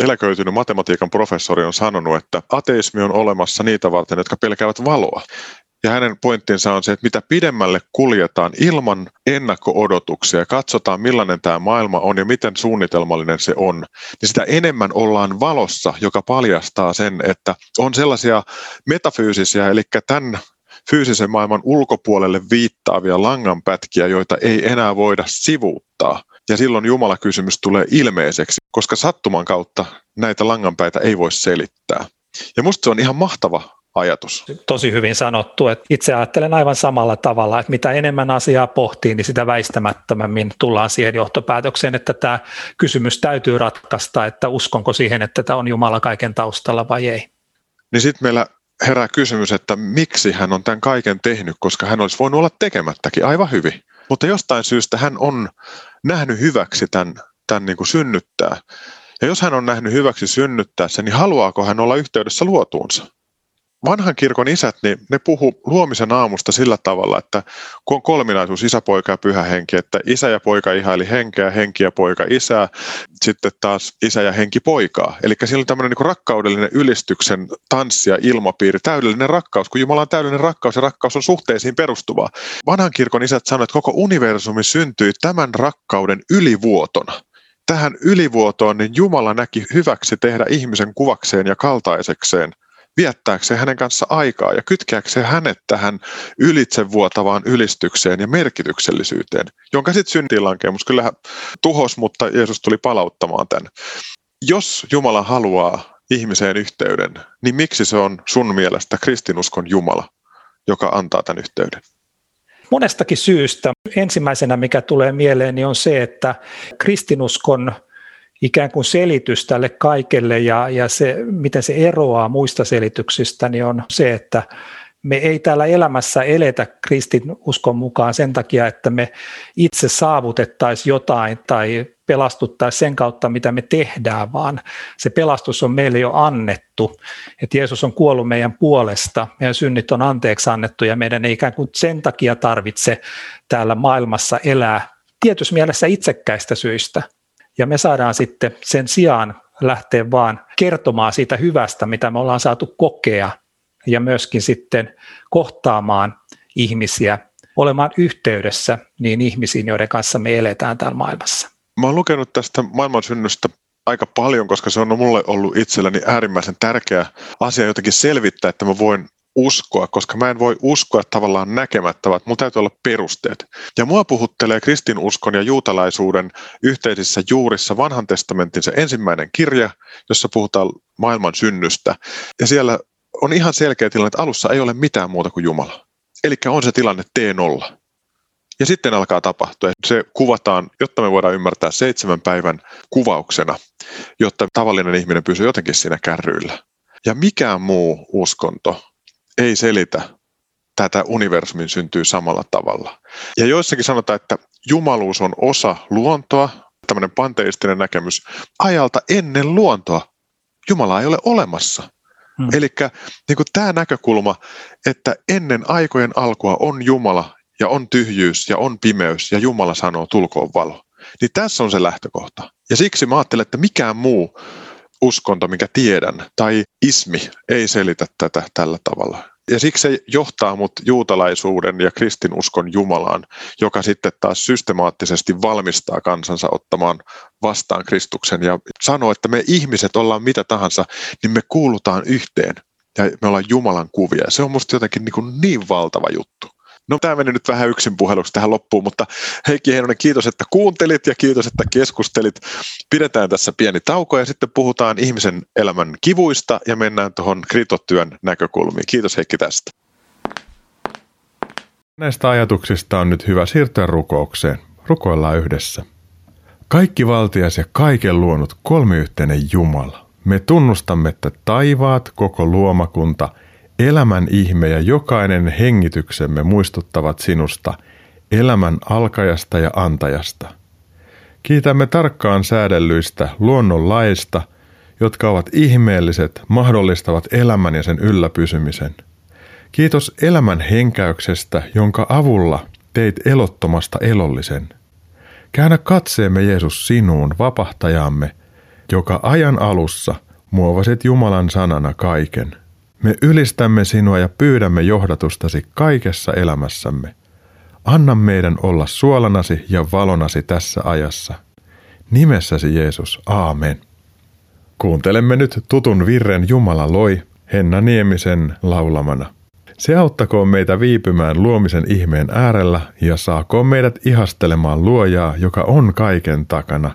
eläköitynyt matematiikan professori on sanonut, että ateismi on olemassa niitä varten, jotka pelkäävät valoa. Ja hänen pointtinsa on se, että mitä pidemmälle kuljetaan ilman ennakko-odotuksia ja katsotaan millainen tämä maailma on ja miten suunnitelmallinen se on, niin sitä enemmän ollaan valossa, joka paljastaa sen, että on sellaisia metafyysisiä, eli tämän fyysisen maailman ulkopuolelle viittaavia langanpätkiä, joita ei enää voida sivuuttaa. Ja silloin Jumala-kysymys tulee ilmeiseksi, koska sattuman kautta näitä langanpäitä ei voi selittää. Ja musta se on ihan mahtava ajatus. Tosi hyvin sanottu. Että itse ajattelen aivan samalla tavalla, että mitä enemmän asiaa pohtii, niin sitä väistämättömämmin tullaan siihen johtopäätökseen, että tämä kysymys täytyy ratkaista, että uskonko siihen, että tämä on Jumala kaiken taustalla vai ei. Niin sitten meillä herää kysymys, että miksi hän on tämän kaiken tehnyt, koska hän olisi voinut olla tekemättäkin aivan hyvin. Mutta jostain syystä hän on nähnyt hyväksi tämän, tämän niin kuin synnyttää. Ja jos hän on nähnyt hyväksi synnyttää sen, niin haluaako hän olla yhteydessä luotuunsa? Vanhan kirkon isät, niin ne puhu luomisen aamusta sillä tavalla, että kun on kolminaisuus isä, poika ja pyhä henki, että isä ja poika ihaili henkeä, henki ja poika isää, sitten taas isä ja henki poikaa. Eli siellä on tämmöinen niin rakkaudellinen ylistyksen tanssi ja ilmapiiri, täydellinen rakkaus, kun Jumala on täydellinen rakkaus ja rakkaus on suhteisiin perustuvaa. Vanhan kirkon isät sanoivat, että koko universumi syntyi tämän rakkauden ylivuotona tähän ylivuotoon, niin Jumala näki hyväksi tehdä ihmisen kuvakseen ja kaltaisekseen viettääkseen hänen kanssa aikaa ja kytkeäkseen hänet tähän ylitsevuotavaan ylistykseen ja merkityksellisyyteen, jonka sitten syntiin lankeemus kyllä tuhos, mutta Jeesus tuli palauttamaan tämän. Jos Jumala haluaa ihmiseen yhteyden, niin miksi se on sun mielestä kristinuskon Jumala, joka antaa tämän yhteyden? Monestakin syystä. Ensimmäisenä, mikä tulee mieleen, niin on se, että kristinuskon ikään kuin selitys tälle kaikelle ja, ja se, miten se eroaa muista selityksistä, niin on se, että me ei täällä elämässä eletä kristin uskon mukaan sen takia, että me itse saavutettaisiin jotain tai pelastuttaisiin sen kautta, mitä me tehdään, vaan se pelastus on meille jo annettu, että Jeesus on kuollut meidän puolesta, meidän synnit on anteeksi annettu ja meidän ei ikään kuin sen takia tarvitse täällä maailmassa elää tietyssä mielessä itsekkäistä syistä, ja me saadaan sitten sen sijaan lähteä vaan kertomaan siitä hyvästä, mitä me ollaan saatu kokea ja myöskin sitten kohtaamaan ihmisiä, olemaan yhteydessä niin ihmisiin, joiden kanssa me eletään täällä maailmassa. Mä oon lukenut tästä maailman synnystä aika paljon, koska se on mulle ollut itselleni äärimmäisen tärkeä asia jotenkin selvittää, että mä voin uskoa, koska mä en voi uskoa tavallaan näkemättä, vaan mun täytyy olla perusteet. Ja mua puhuttelee kristinuskon ja juutalaisuuden yhteisissä juurissa vanhan testamentin se ensimmäinen kirja, jossa puhutaan maailman synnystä. Ja siellä on ihan selkeä tilanne, että alussa ei ole mitään muuta kuin Jumala. Eli on se tilanne T0. Ja sitten alkaa tapahtua. Se kuvataan, jotta me voidaan ymmärtää seitsemän päivän kuvauksena, jotta tavallinen ihminen pysyy jotenkin siinä kärryillä. Ja mikään muu uskonto ei selitä tätä universumin syntyy samalla tavalla. Ja joissakin sanotaan, että jumaluus on osa luontoa, tämmöinen panteistinen näkemys, ajalta ennen luontoa. Jumala ei ole olemassa. Hmm. Eli niin tämä näkökulma, että ennen aikojen alkua on Jumala ja on tyhjyys ja on pimeys ja Jumala sanoo tulkoon valo. Niin tässä on se lähtökohta. Ja siksi mä ajattelen, että mikään muu uskonto, mikä tiedän, tai ismi ei selitä tätä tällä tavalla. Ja siksi se johtaa mut juutalaisuuden ja kristinuskon Jumalaan, joka sitten taas systemaattisesti valmistaa kansansa ottamaan vastaan Kristuksen ja sanoo, että me ihmiset ollaan mitä tahansa, niin me kuulutaan yhteen ja me ollaan Jumalan kuvia. Se on musta jotenkin niin, kuin niin valtava juttu. No tämä meni nyt vähän yksin puheluksi tähän loppuun, mutta Heikki Heinonen, kiitos, että kuuntelit ja kiitos, että keskustelit. Pidetään tässä pieni tauko ja sitten puhutaan ihmisen elämän kivuista ja mennään tuohon kritotyön näkökulmiin. Kiitos Heikki tästä. Näistä ajatuksista on nyt hyvä siirtyä rukoukseen. Rukoillaan yhdessä. Kaikki valtias ja kaiken luonut kolmiyhteinen Jumala. Me tunnustamme, että taivaat, koko luomakunta – Elämän ihme ja jokainen hengityksemme muistuttavat sinusta, elämän alkajasta ja antajasta. Kiitämme tarkkaan säädellyistä luonnonlaista, jotka ovat ihmeelliset, mahdollistavat elämän ja sen ylläpysymisen. Kiitos elämän henkäyksestä, jonka avulla teit elottomasta elollisen. Käännä katseemme Jeesus sinuun, vapahtajamme, joka ajan alussa muovasit Jumalan sanana kaiken – me ylistämme sinua ja pyydämme johdatustasi kaikessa elämässämme. Anna meidän olla suolanasi ja valonasi tässä ajassa. Nimessäsi Jeesus, aamen. Kuuntelemme nyt tutun virren Jumala loi Henna Niemisen laulamana. Se auttakoon meitä viipymään luomisen ihmeen äärellä ja saakoon meidät ihastelemaan luojaa, joka on kaiken takana.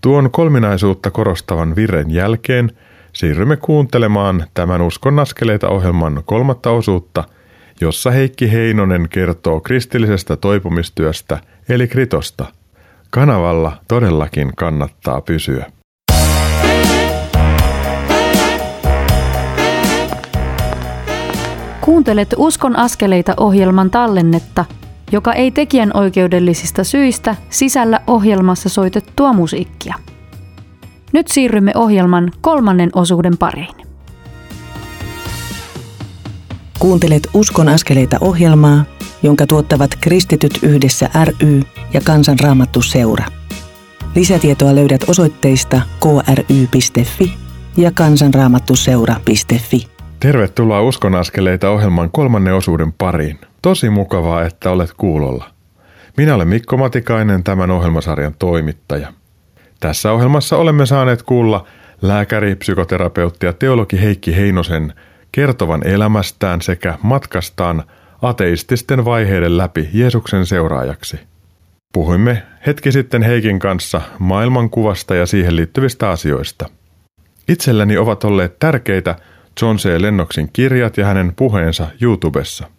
Tuon kolminaisuutta korostavan virren jälkeen – siirrymme kuuntelemaan tämän Uskon askeleita ohjelman kolmatta osuutta, jossa Heikki Heinonen kertoo kristillisestä toipumistyöstä eli kritosta. Kanavalla todellakin kannattaa pysyä. Kuuntelet Uskon askeleita ohjelman tallennetta, joka ei tekijän oikeudellisista syistä sisällä ohjelmassa soitettua musiikkia. Nyt siirrymme ohjelman kolmannen osuuden pariin. Kuuntelet Uskon askeleita ohjelmaa, jonka tuottavat Kristityt yhdessä ry ja Kansanraamattu seura. Lisätietoa löydät osoitteista kry.fi ja kansanraamattuseura.fi. Tervetuloa Uskon askeleita ohjelman kolmannen osuuden pariin. Tosi mukavaa, että olet kuulolla. Minä olen Mikko Matikainen, tämän ohjelmasarjan toimittaja. Tässä ohjelmassa olemme saaneet kuulla lääkäri, psykoterapeutti ja teologi Heikki Heinosen kertovan elämästään sekä matkastaan ateististen vaiheiden läpi Jeesuksen seuraajaksi. Puhuimme hetki sitten Heikin kanssa maailmankuvasta ja siihen liittyvistä asioista. Itselläni ovat olleet tärkeitä John C. Lennoksin kirjat ja hänen puheensa YouTubessa.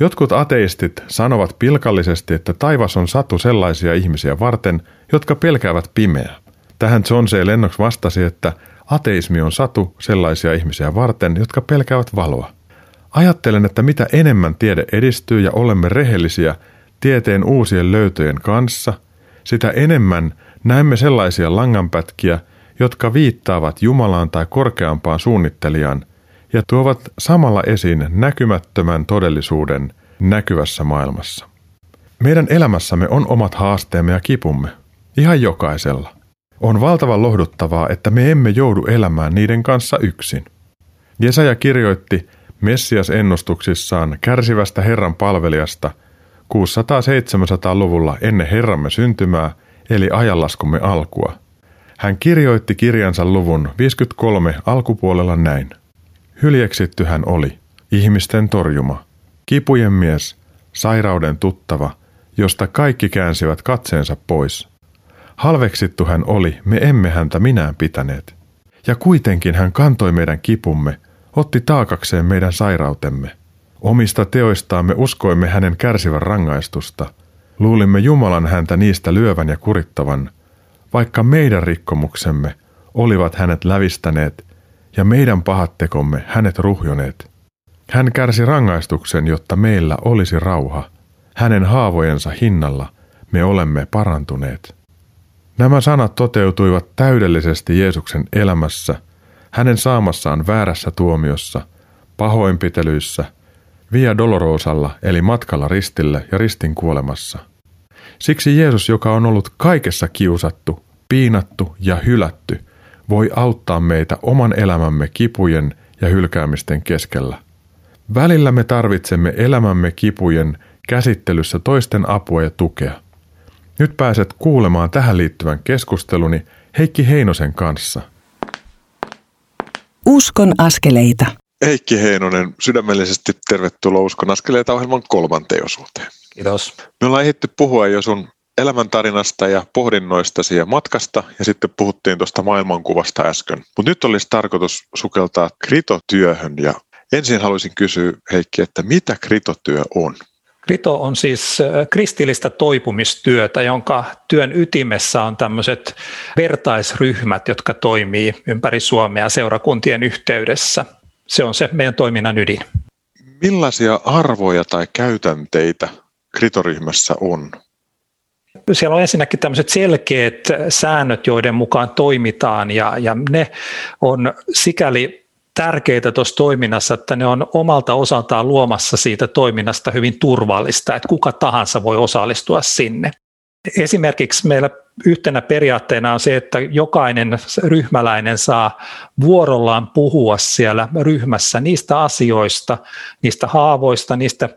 Jotkut ateistit sanovat pilkallisesti, että taivas on satu sellaisia ihmisiä varten, jotka pelkäävät pimeää. Tähän John C. Lennox vastasi, että ateismi on satu sellaisia ihmisiä varten, jotka pelkäävät valoa. Ajattelen, että mitä enemmän tiede edistyy ja olemme rehellisiä tieteen uusien löytöjen kanssa, sitä enemmän näemme sellaisia langanpätkiä, jotka viittaavat Jumalaan tai korkeampaan suunnittelijaan ja tuovat samalla esiin näkymättömän todellisuuden näkyvässä maailmassa. Meidän elämässämme on omat haasteemme ja kipumme, Ihan jokaisella. On valtavan lohduttavaa, että me emme joudu elämään niiden kanssa yksin. Jesaja kirjoitti Messias-ennustuksissaan kärsivästä Herran palvelijasta 600-700-luvulla ennen Herramme syntymää, eli ajanlaskumme alkua. Hän kirjoitti kirjansa luvun 53 alkupuolella näin. Hyljeksitty hän oli, ihmisten torjuma, kipujen mies, sairauden tuttava, josta kaikki käänsivät katseensa pois. Halveksittu hän oli, me emme häntä minään pitäneet. Ja kuitenkin hän kantoi meidän kipumme, otti taakakseen meidän sairautemme. Omista teoistaamme uskoimme hänen kärsivän rangaistusta. Luulimme Jumalan häntä niistä lyövän ja kurittavan, vaikka meidän rikkomuksemme olivat hänet lävistäneet ja meidän pahat tekomme hänet ruhjoneet. Hän kärsi rangaistuksen, jotta meillä olisi rauha. Hänen haavojensa hinnalla me olemme parantuneet. Nämä sanat toteutuivat täydellisesti Jeesuksen elämässä, hänen saamassaan väärässä tuomiossa, pahoinpitelyissä, Via Dolorosalla eli matkalla ristille ja ristin kuolemassa. Siksi Jeesus, joka on ollut kaikessa kiusattu, piinattu ja hylätty, voi auttaa meitä oman elämämme kipujen ja hylkäämisten keskellä. Välillä me tarvitsemme elämämme kipujen käsittelyssä toisten apua ja tukea. Nyt pääset kuulemaan tähän liittyvän keskusteluni Heikki Heinosen kanssa. Uskon askeleita. Heikki Heinonen, sydämellisesti tervetuloa Uskon askeleita ohjelman kolmanteen osuuteen. Kiitos. Me ollaan ehditty puhua jo sun elämäntarinasta ja pohdinnoistasi ja matkasta ja sitten puhuttiin tuosta maailmankuvasta äsken. Mutta nyt olisi tarkoitus sukeltaa kritotyöhön ja ensin haluaisin kysyä Heikki, että mitä kritotyö on? Krito on siis kristillistä toipumistyötä, jonka työn ytimessä on tämmöiset vertaisryhmät, jotka toimii ympäri Suomea seurakuntien yhteydessä. Se on se meidän toiminnan ydin. Millaisia arvoja tai käytänteitä kritoryhmässä on? Siellä on ensinnäkin tämmöiset selkeät säännöt, joiden mukaan toimitaan ja, ja ne on sikäli tärkeitä tuossa toiminnassa, että ne on omalta osaltaan luomassa siitä toiminnasta hyvin turvallista, että kuka tahansa voi osallistua sinne. Esimerkiksi meillä yhtenä periaatteena on se, että jokainen ryhmäläinen saa vuorollaan puhua siellä ryhmässä niistä asioista, niistä haavoista, niistä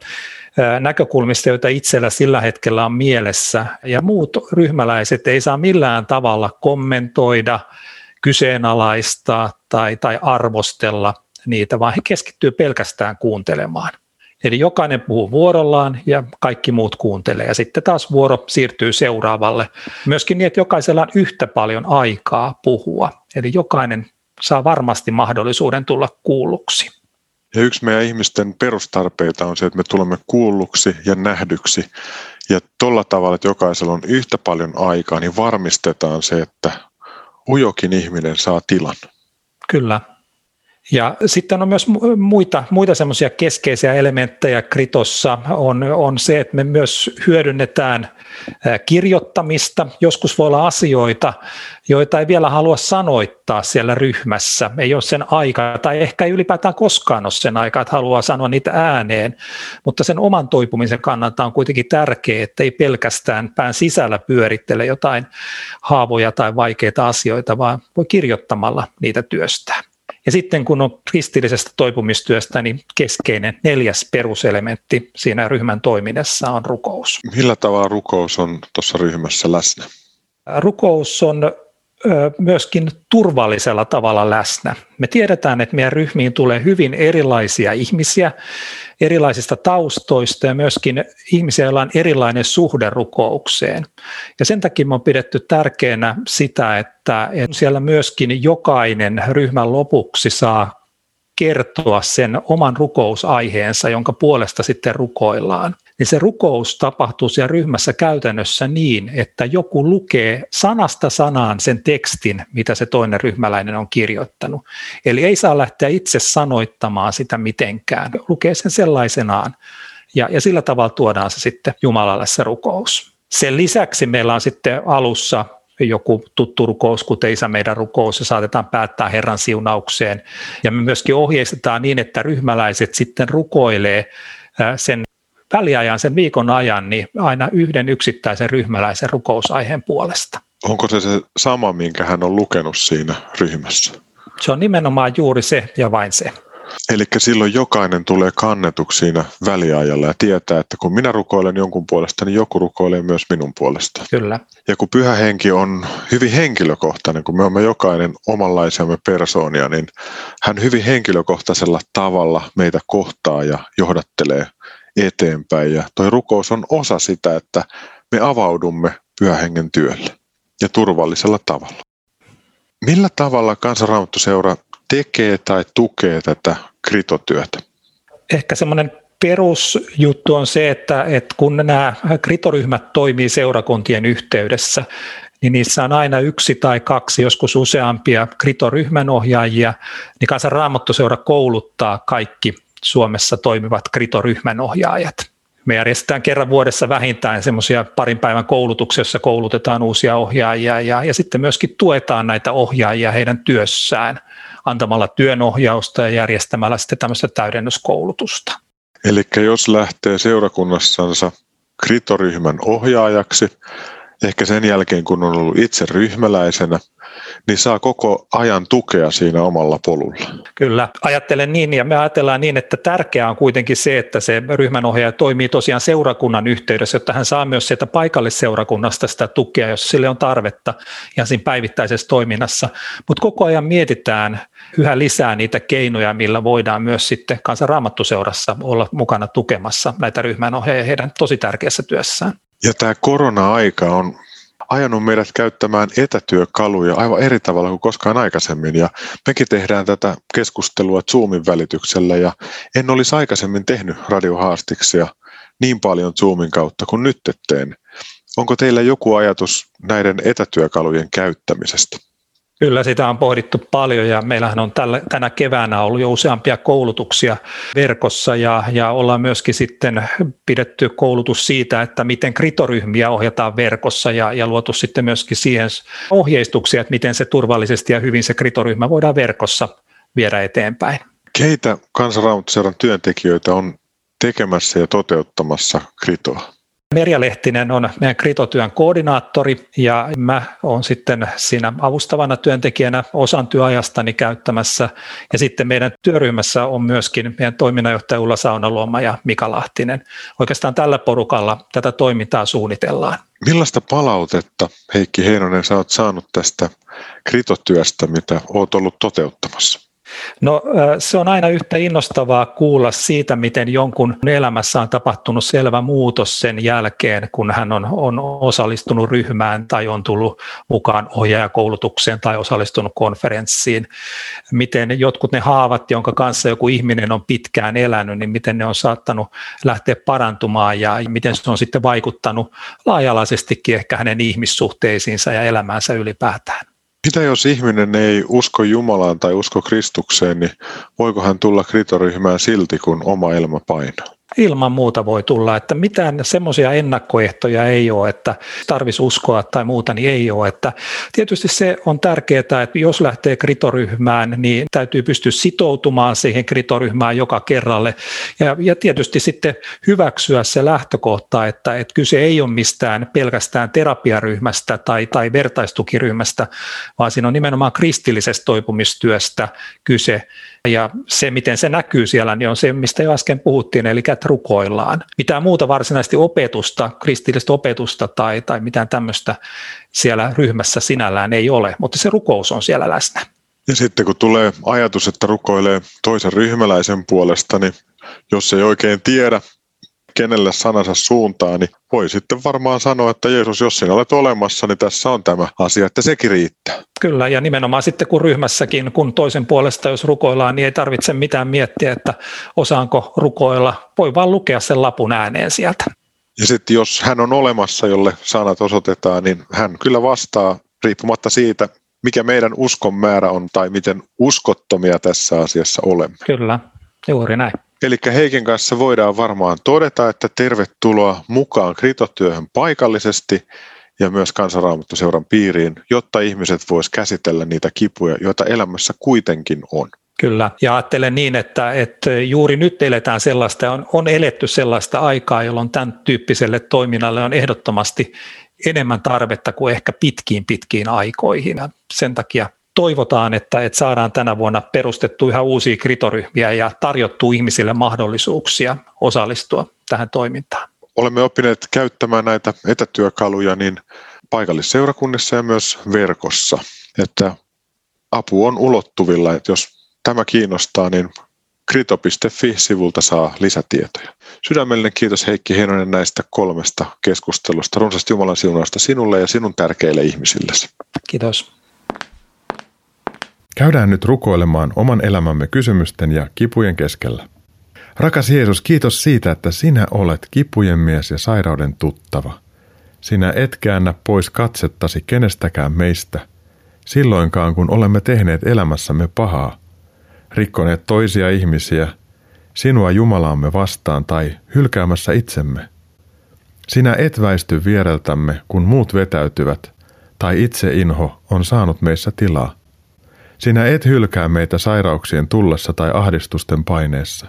näkökulmista, joita itsellä sillä hetkellä on mielessä. Ja muut ryhmäläiset ei saa millään tavalla kommentoida, kyseenalaistaa tai, tai arvostella niitä, vaan he keskittyy pelkästään kuuntelemaan. Eli jokainen puhuu vuorollaan ja kaikki muut kuuntelee ja sitten taas vuoro siirtyy seuraavalle. Myöskin niin, että jokaisella on yhtä paljon aikaa puhua, eli jokainen saa varmasti mahdollisuuden tulla kuulluksi. Ja yksi meidän ihmisten perustarpeita on se, että me tulemme kuulluksi ja nähdyksi. Ja tuolla tavalla, että jokaisella on yhtä paljon aikaa, niin varmistetaan se, että ujokin ihminen saa tilan. Kyllä. Ja sitten on myös muita, muita semmoisia keskeisiä elementtejä kritossa on, on se, että me myös hyödynnetään kirjoittamista. Joskus voi olla asioita, joita ei vielä halua sanoittaa siellä ryhmässä. Ei ole sen aika tai ehkä ei ylipäätään koskaan ole sen aika, että haluaa sanoa niitä ääneen. Mutta sen oman toipumisen kannalta on kuitenkin tärkeää, että ei pelkästään pään sisällä pyörittele jotain haavoja tai vaikeita asioita, vaan voi kirjoittamalla niitä työstää. Ja sitten kun on kristillisestä toipumistyöstä, niin keskeinen neljäs peruselementti siinä ryhmän toiminnassa on rukous. Millä tavalla rukous on tuossa ryhmässä läsnä? Rukous on myöskin turvallisella tavalla läsnä. Me tiedetään, että meidän ryhmiin tulee hyvin erilaisia ihmisiä erilaisista taustoista ja myöskin ihmisiä, joilla on erilainen suhde rukoukseen. Ja sen takia me on pidetty tärkeänä sitä, että siellä myöskin jokainen ryhmän lopuksi saa kertoa sen oman rukousaiheensa, jonka puolesta sitten rukoillaan, niin se rukous tapahtuu siellä ryhmässä käytännössä niin, että joku lukee sanasta sanaan sen tekstin, mitä se toinen ryhmäläinen on kirjoittanut. Eli ei saa lähteä itse sanoittamaan sitä mitenkään, lukee sen sellaisenaan. Ja, ja sillä tavalla tuodaan se sitten Jumalalle se rukous. Sen lisäksi meillä on sitten alussa joku tuttu rukous, kuten Isä meidän rukous, ja saatetaan päättää Herran siunaukseen. Ja me myöskin ohjeistetaan niin, että ryhmäläiset sitten rukoilee sen väliajan, sen viikon ajan, niin aina yhden yksittäisen ryhmäläisen rukousaiheen puolesta. Onko se se sama, minkä hän on lukenut siinä ryhmässä? Se on nimenomaan juuri se ja vain se. Eli silloin jokainen tulee kannetuksi siinä väliajalla ja tietää, että kun minä rukoilen jonkun puolesta, niin joku rukoilee myös minun puolesta. Kyllä. Ja kun pyhä henki on hyvin henkilökohtainen, kun me olemme jokainen omanlaisiamme persoonia, niin hän hyvin henkilökohtaisella tavalla meitä kohtaa ja johdattelee eteenpäin. Ja toi rukous on osa sitä, että me avaudumme pyhähengen työlle ja turvallisella tavalla. Millä tavalla kansanraamattuseura tekee tai tukee tätä kritotyötä? Ehkä semmoinen perusjuttu on se, että, että kun nämä kritoryhmät toimii seurakuntien yhteydessä, niin niissä on aina yksi tai kaksi, joskus useampia kritoryhmän ohjaajia, niin kansan raamattuseura kouluttaa kaikki Suomessa toimivat kritoryhmän ohjaajat. Me järjestetään kerran vuodessa vähintään semmoisia parin päivän koulutuksia, jossa koulutetaan uusia ohjaajia ja, ja sitten myöskin tuetaan näitä ohjaajia heidän työssään antamalla työnohjausta ja järjestämällä sitten tämmöistä täydennyskoulutusta. Eli jos lähtee seurakunnassansa kritoryhmän ohjaajaksi, ehkä sen jälkeen kun on ollut itse ryhmäläisenä, niin saa koko ajan tukea siinä omalla polulla. Kyllä, ajattelen niin ja me ajatellaan niin, että tärkeää on kuitenkin se, että se ryhmänohjaaja toimii tosiaan seurakunnan yhteydessä, jotta hän saa myös sieltä paikallisseurakunnasta sitä tukea, jos sille on tarvetta ja siinä päivittäisessä toiminnassa. Mutta koko ajan mietitään yhä lisää niitä keinoja, millä voidaan myös sitten kansanraamattuseurassa olla mukana tukemassa näitä ryhmänohjaajia heidän tosi tärkeässä työssään. Ja tämä korona-aika on ajanut meidät käyttämään etätyökaluja aivan eri tavalla kuin koskaan aikaisemmin. Ja mekin tehdään tätä keskustelua Zoomin välityksellä ja en olisi aikaisemmin tehnyt radiohaastiksia niin paljon Zoomin kautta kuin nyt teen. Onko teillä joku ajatus näiden etätyökalujen käyttämisestä? Kyllä sitä on pohdittu paljon ja meillähän on tällä, tänä keväänä ollut jo useampia koulutuksia verkossa ja, ja ollaan myöskin sitten pidetty koulutus siitä, että miten kritoryhmiä ohjataan verkossa ja, ja luotu sitten myöskin siihen ohjeistuksia, että miten se turvallisesti ja hyvin se kritoryhmä voidaan verkossa viedä eteenpäin. Keitä kansanraamattoseuran työntekijöitä on tekemässä ja toteuttamassa kritoa? Merja Lehtinen on meidän kritotyön koordinaattori ja mä oon sitten siinä avustavana työntekijänä osan työajastani käyttämässä. Ja sitten meidän työryhmässä on myöskin meidän toiminnanjohtaja Ulla Saunaluoma ja Mika Lahtinen. Oikeastaan tällä porukalla tätä toimintaa suunnitellaan. Millaista palautetta, Heikki Heinonen, sä oot saanut tästä kritotyöstä, mitä oot ollut toteuttamassa? No se on aina yhtä innostavaa kuulla siitä, miten jonkun elämässä on tapahtunut selvä muutos sen jälkeen, kun hän on, on osallistunut ryhmään tai on tullut mukaan ohjaajakoulutukseen tai osallistunut konferenssiin. Miten jotkut ne haavat, jonka kanssa joku ihminen on pitkään elänyt, niin miten ne on saattanut lähteä parantumaan ja miten se on sitten vaikuttanut laajalaisestikin ehkä hänen ihmissuhteisiinsa ja elämäänsä ylipäätään. Mitä jos ihminen ei usko Jumalaan tai usko Kristukseen, niin voiko hän tulla kritoryhmään silti, kun oma elämä painaa? Ilman muuta voi tulla, että mitään semmoisia ennakkoehtoja ei ole, että tarvitsisi uskoa tai muuta, niin ei ole. Että tietysti se on tärkeää, että jos lähtee kritoryhmään, niin täytyy pystyä sitoutumaan siihen kritoryhmään joka kerralle ja, ja tietysti sitten hyväksyä se lähtökohta, että, että kyse ei ole mistään pelkästään terapiaryhmästä tai, tai vertaistukiryhmästä, vaan siinä on nimenomaan kristillisestä toipumistyöstä kyse ja se, miten se näkyy siellä, niin on se, mistä jo äsken puhuttiin, eli että rukoillaan. Mitään muuta varsinaisesti opetusta, kristillistä opetusta tai, tai mitään tämmöistä siellä ryhmässä sinällään ei ole, mutta se rukous on siellä läsnä. Ja sitten kun tulee ajatus, että rukoilee toisen ryhmäläisen puolesta, niin jos ei oikein tiedä, kenelle sanansa suuntaa, niin voi sitten varmaan sanoa, että Jeesus, jos sinä olet olemassa, niin tässä on tämä asia, että sekin riittää. Kyllä, ja nimenomaan sitten kun ryhmässäkin, kun toisen puolesta jos rukoillaan, niin ei tarvitse mitään miettiä, että osaanko rukoilla. Voi vaan lukea sen lapun ääneen sieltä. Ja sitten jos hän on olemassa, jolle sanat osoitetaan, niin hän kyllä vastaa riippumatta siitä, mikä meidän uskon määrä on tai miten uskottomia tässä asiassa olemme. Kyllä, juuri näin. Eli Heikin kanssa voidaan varmaan todeta, että tervetuloa mukaan kritotyöhön paikallisesti ja myös kansanraamattuseuran piiriin, jotta ihmiset voisivat käsitellä niitä kipuja, joita elämässä kuitenkin on. Kyllä, ja ajattelen niin, että, että juuri nyt eletään sellaista, on, on eletty sellaista aikaa, jolloin tämän tyyppiselle toiminnalle on ehdottomasti enemmän tarvetta kuin ehkä pitkiin pitkiin aikoihin. Sen takia toivotaan, että, että saadaan tänä vuonna perustettu ihan uusia kritoryhmiä ja tarjottu ihmisille mahdollisuuksia osallistua tähän toimintaan. Olemme oppineet käyttämään näitä etätyökaluja niin paikallisseurakunnissa ja myös verkossa, että apu on ulottuvilla, että jos tämä kiinnostaa, niin krito.fi-sivulta saa lisätietoja. Sydämellinen kiitos Heikki Heinonen näistä kolmesta keskustelusta. Runsasti Jumalan siunausta sinulle ja sinun tärkeille ihmisillesi. Kiitos. Käydään nyt rukoilemaan oman elämämme kysymysten ja kipujen keskellä. Rakas Jeesus, kiitos siitä, että sinä olet kipujen mies ja sairauden tuttava. Sinä et käännä pois katsettasi kenestäkään meistä, silloinkaan kun olemme tehneet elämässämme pahaa, rikkoneet toisia ihmisiä, sinua Jumalaamme vastaan tai hylkäämässä itsemme. Sinä et väisty viereltämme, kun muut vetäytyvät, tai itse inho on saanut meissä tilaa. Sinä et hylkää meitä sairauksien tullessa tai ahdistusten paineessa.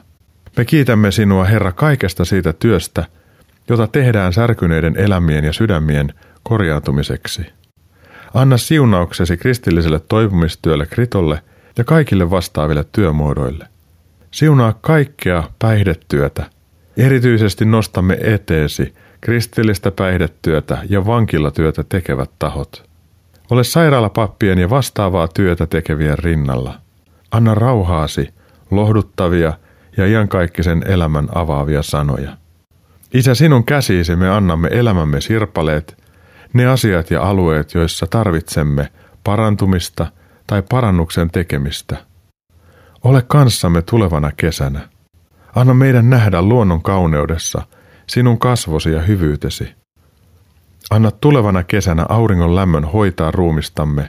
Me kiitämme sinua, Herra, kaikesta siitä työstä, jota tehdään särkyneiden elämien ja sydämien korjaantumiseksi. Anna siunauksesi kristilliselle toipumistyölle Kritolle ja kaikille vastaaville työmuodoille. Siunaa kaikkea päihdetyötä. Erityisesti nostamme eteesi kristillistä päihdetyötä ja vankilatyötä tekevät tahot. Ole sairaalapappien ja vastaavaa työtä tekevien rinnalla. Anna rauhaasi, lohduttavia ja iankaikkisen elämän avaavia sanoja. Isä, sinun käsiisi me annamme elämämme sirpaleet, ne asiat ja alueet, joissa tarvitsemme parantumista tai parannuksen tekemistä. Ole kanssamme tulevana kesänä. Anna meidän nähdä luonnon kauneudessa sinun kasvosi ja hyvyytesi. Anna tulevana kesänä auringon lämmön hoitaa ruumistamme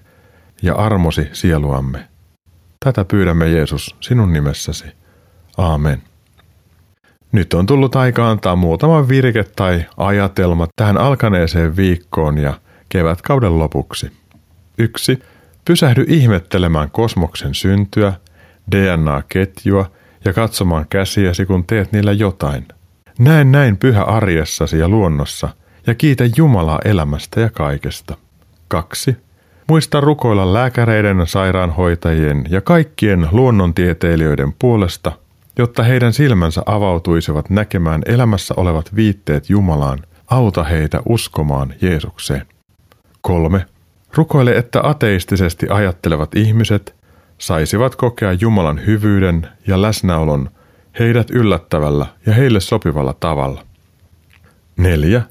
ja armosi sieluamme. Tätä pyydämme Jeesus sinun nimessäsi. Aamen. Nyt on tullut aika antaa muutama virke tai ajatelma tähän alkaneeseen viikkoon ja kevätkauden lopuksi. Yksi. Pysähdy ihmettelemään kosmoksen syntyä, DNA-ketjua ja katsomaan käsiäsi, kun teet niillä jotain. Näen näin pyhä arjessasi ja luonnossa ja kiitä Jumalaa elämästä ja kaikesta. 2. Muista rukoilla lääkäreiden, sairaanhoitajien ja kaikkien luonnontieteilijöiden puolesta, jotta heidän silmänsä avautuisivat näkemään elämässä olevat viitteet Jumalaan. Auta heitä uskomaan Jeesukseen. 3. Rukoile, että ateistisesti ajattelevat ihmiset saisivat kokea Jumalan hyvyyden ja läsnäolon heidät yllättävällä ja heille sopivalla tavalla. 4.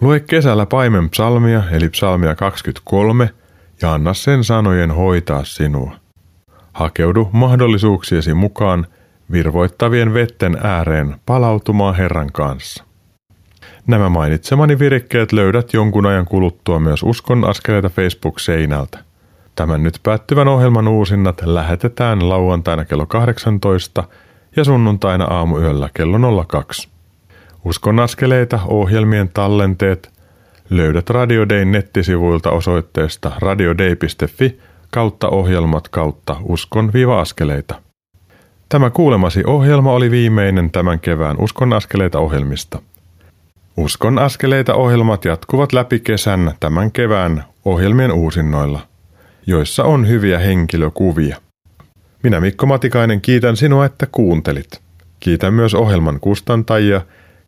Lue kesällä paimen psalmia eli psalmia 23 ja anna sen sanojen hoitaa sinua. Hakeudu mahdollisuuksiesi mukaan virvoittavien vetten ääreen palautumaan Herran kanssa. Nämä mainitsemani virikkeet löydät jonkun ajan kuluttua myös Uskon askeleita Facebook-seinältä. Tämän nyt päättyvän ohjelman uusinnat lähetetään lauantaina kello 18 ja sunnuntaina aamuyöllä kello 02. Uskon askeleita ohjelmien tallenteet löydät Radio nettisivuilta osoitteesta radiodei.fi kautta ohjelmat kautta uskon-askeleita. Tämä kuulemasi ohjelma oli viimeinen tämän kevään Uskon askeleita ohjelmista. Uskon askeleita ohjelmat jatkuvat läpi kesän tämän kevään ohjelmien uusinnoilla, joissa on hyviä henkilökuvia. Minä Mikko Matikainen kiitän sinua, että kuuntelit. Kiitän myös ohjelman kustantajia,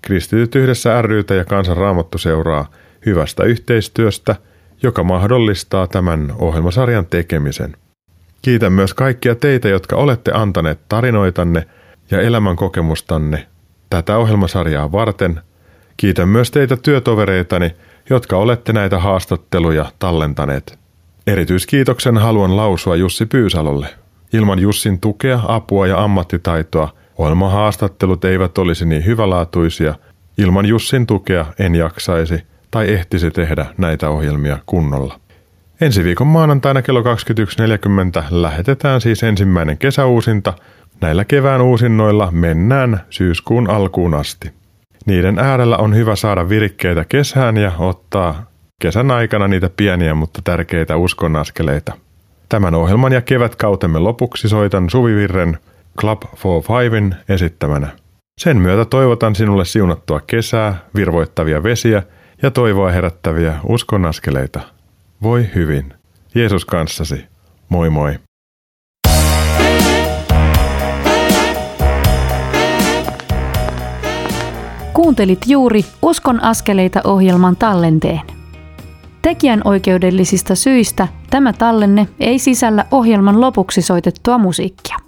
Kristityt yhdessä rytä ja Kansan Raamattu seuraa hyvästä yhteistyöstä, joka mahdollistaa tämän ohjelmasarjan tekemisen. Kiitän myös kaikkia teitä, jotka olette antaneet tarinoitanne ja elämän kokemustanne tätä ohjelmasarjaa varten. Kiitän myös teitä työtovereitani, jotka olette näitä haastatteluja tallentaneet. Erityiskiitoksen haluan lausua Jussi Pyysalolle. Ilman Jussin tukea, apua ja ammattitaitoa ohjelmahaastattelut eivät olisi niin hyvälaatuisia. Ilman Jussin tukea en jaksaisi tai ehtisi tehdä näitä ohjelmia kunnolla. Ensi viikon maanantaina kello 21.40 lähetetään siis ensimmäinen kesäuusinta. Näillä kevään uusinnoilla mennään syyskuun alkuun asti. Niiden äärellä on hyvä saada virikkeitä kesään ja ottaa kesän aikana niitä pieniä mutta tärkeitä uskonaskeleita. Tämän ohjelman ja kevätkautemme lopuksi soitan Suvivirren Club for Fiven esittämänä. Sen myötä toivotan sinulle siunattua kesää, virvoittavia vesiä ja toivoa herättäviä uskonaskeleita. Voi hyvin. Jeesus kanssasi. Moi moi! Kuuntelit juuri Uskon askeleita ohjelman tallenteen. Tekijän oikeudellisista syistä tämä tallenne ei sisällä ohjelman lopuksi soitettua musiikkia.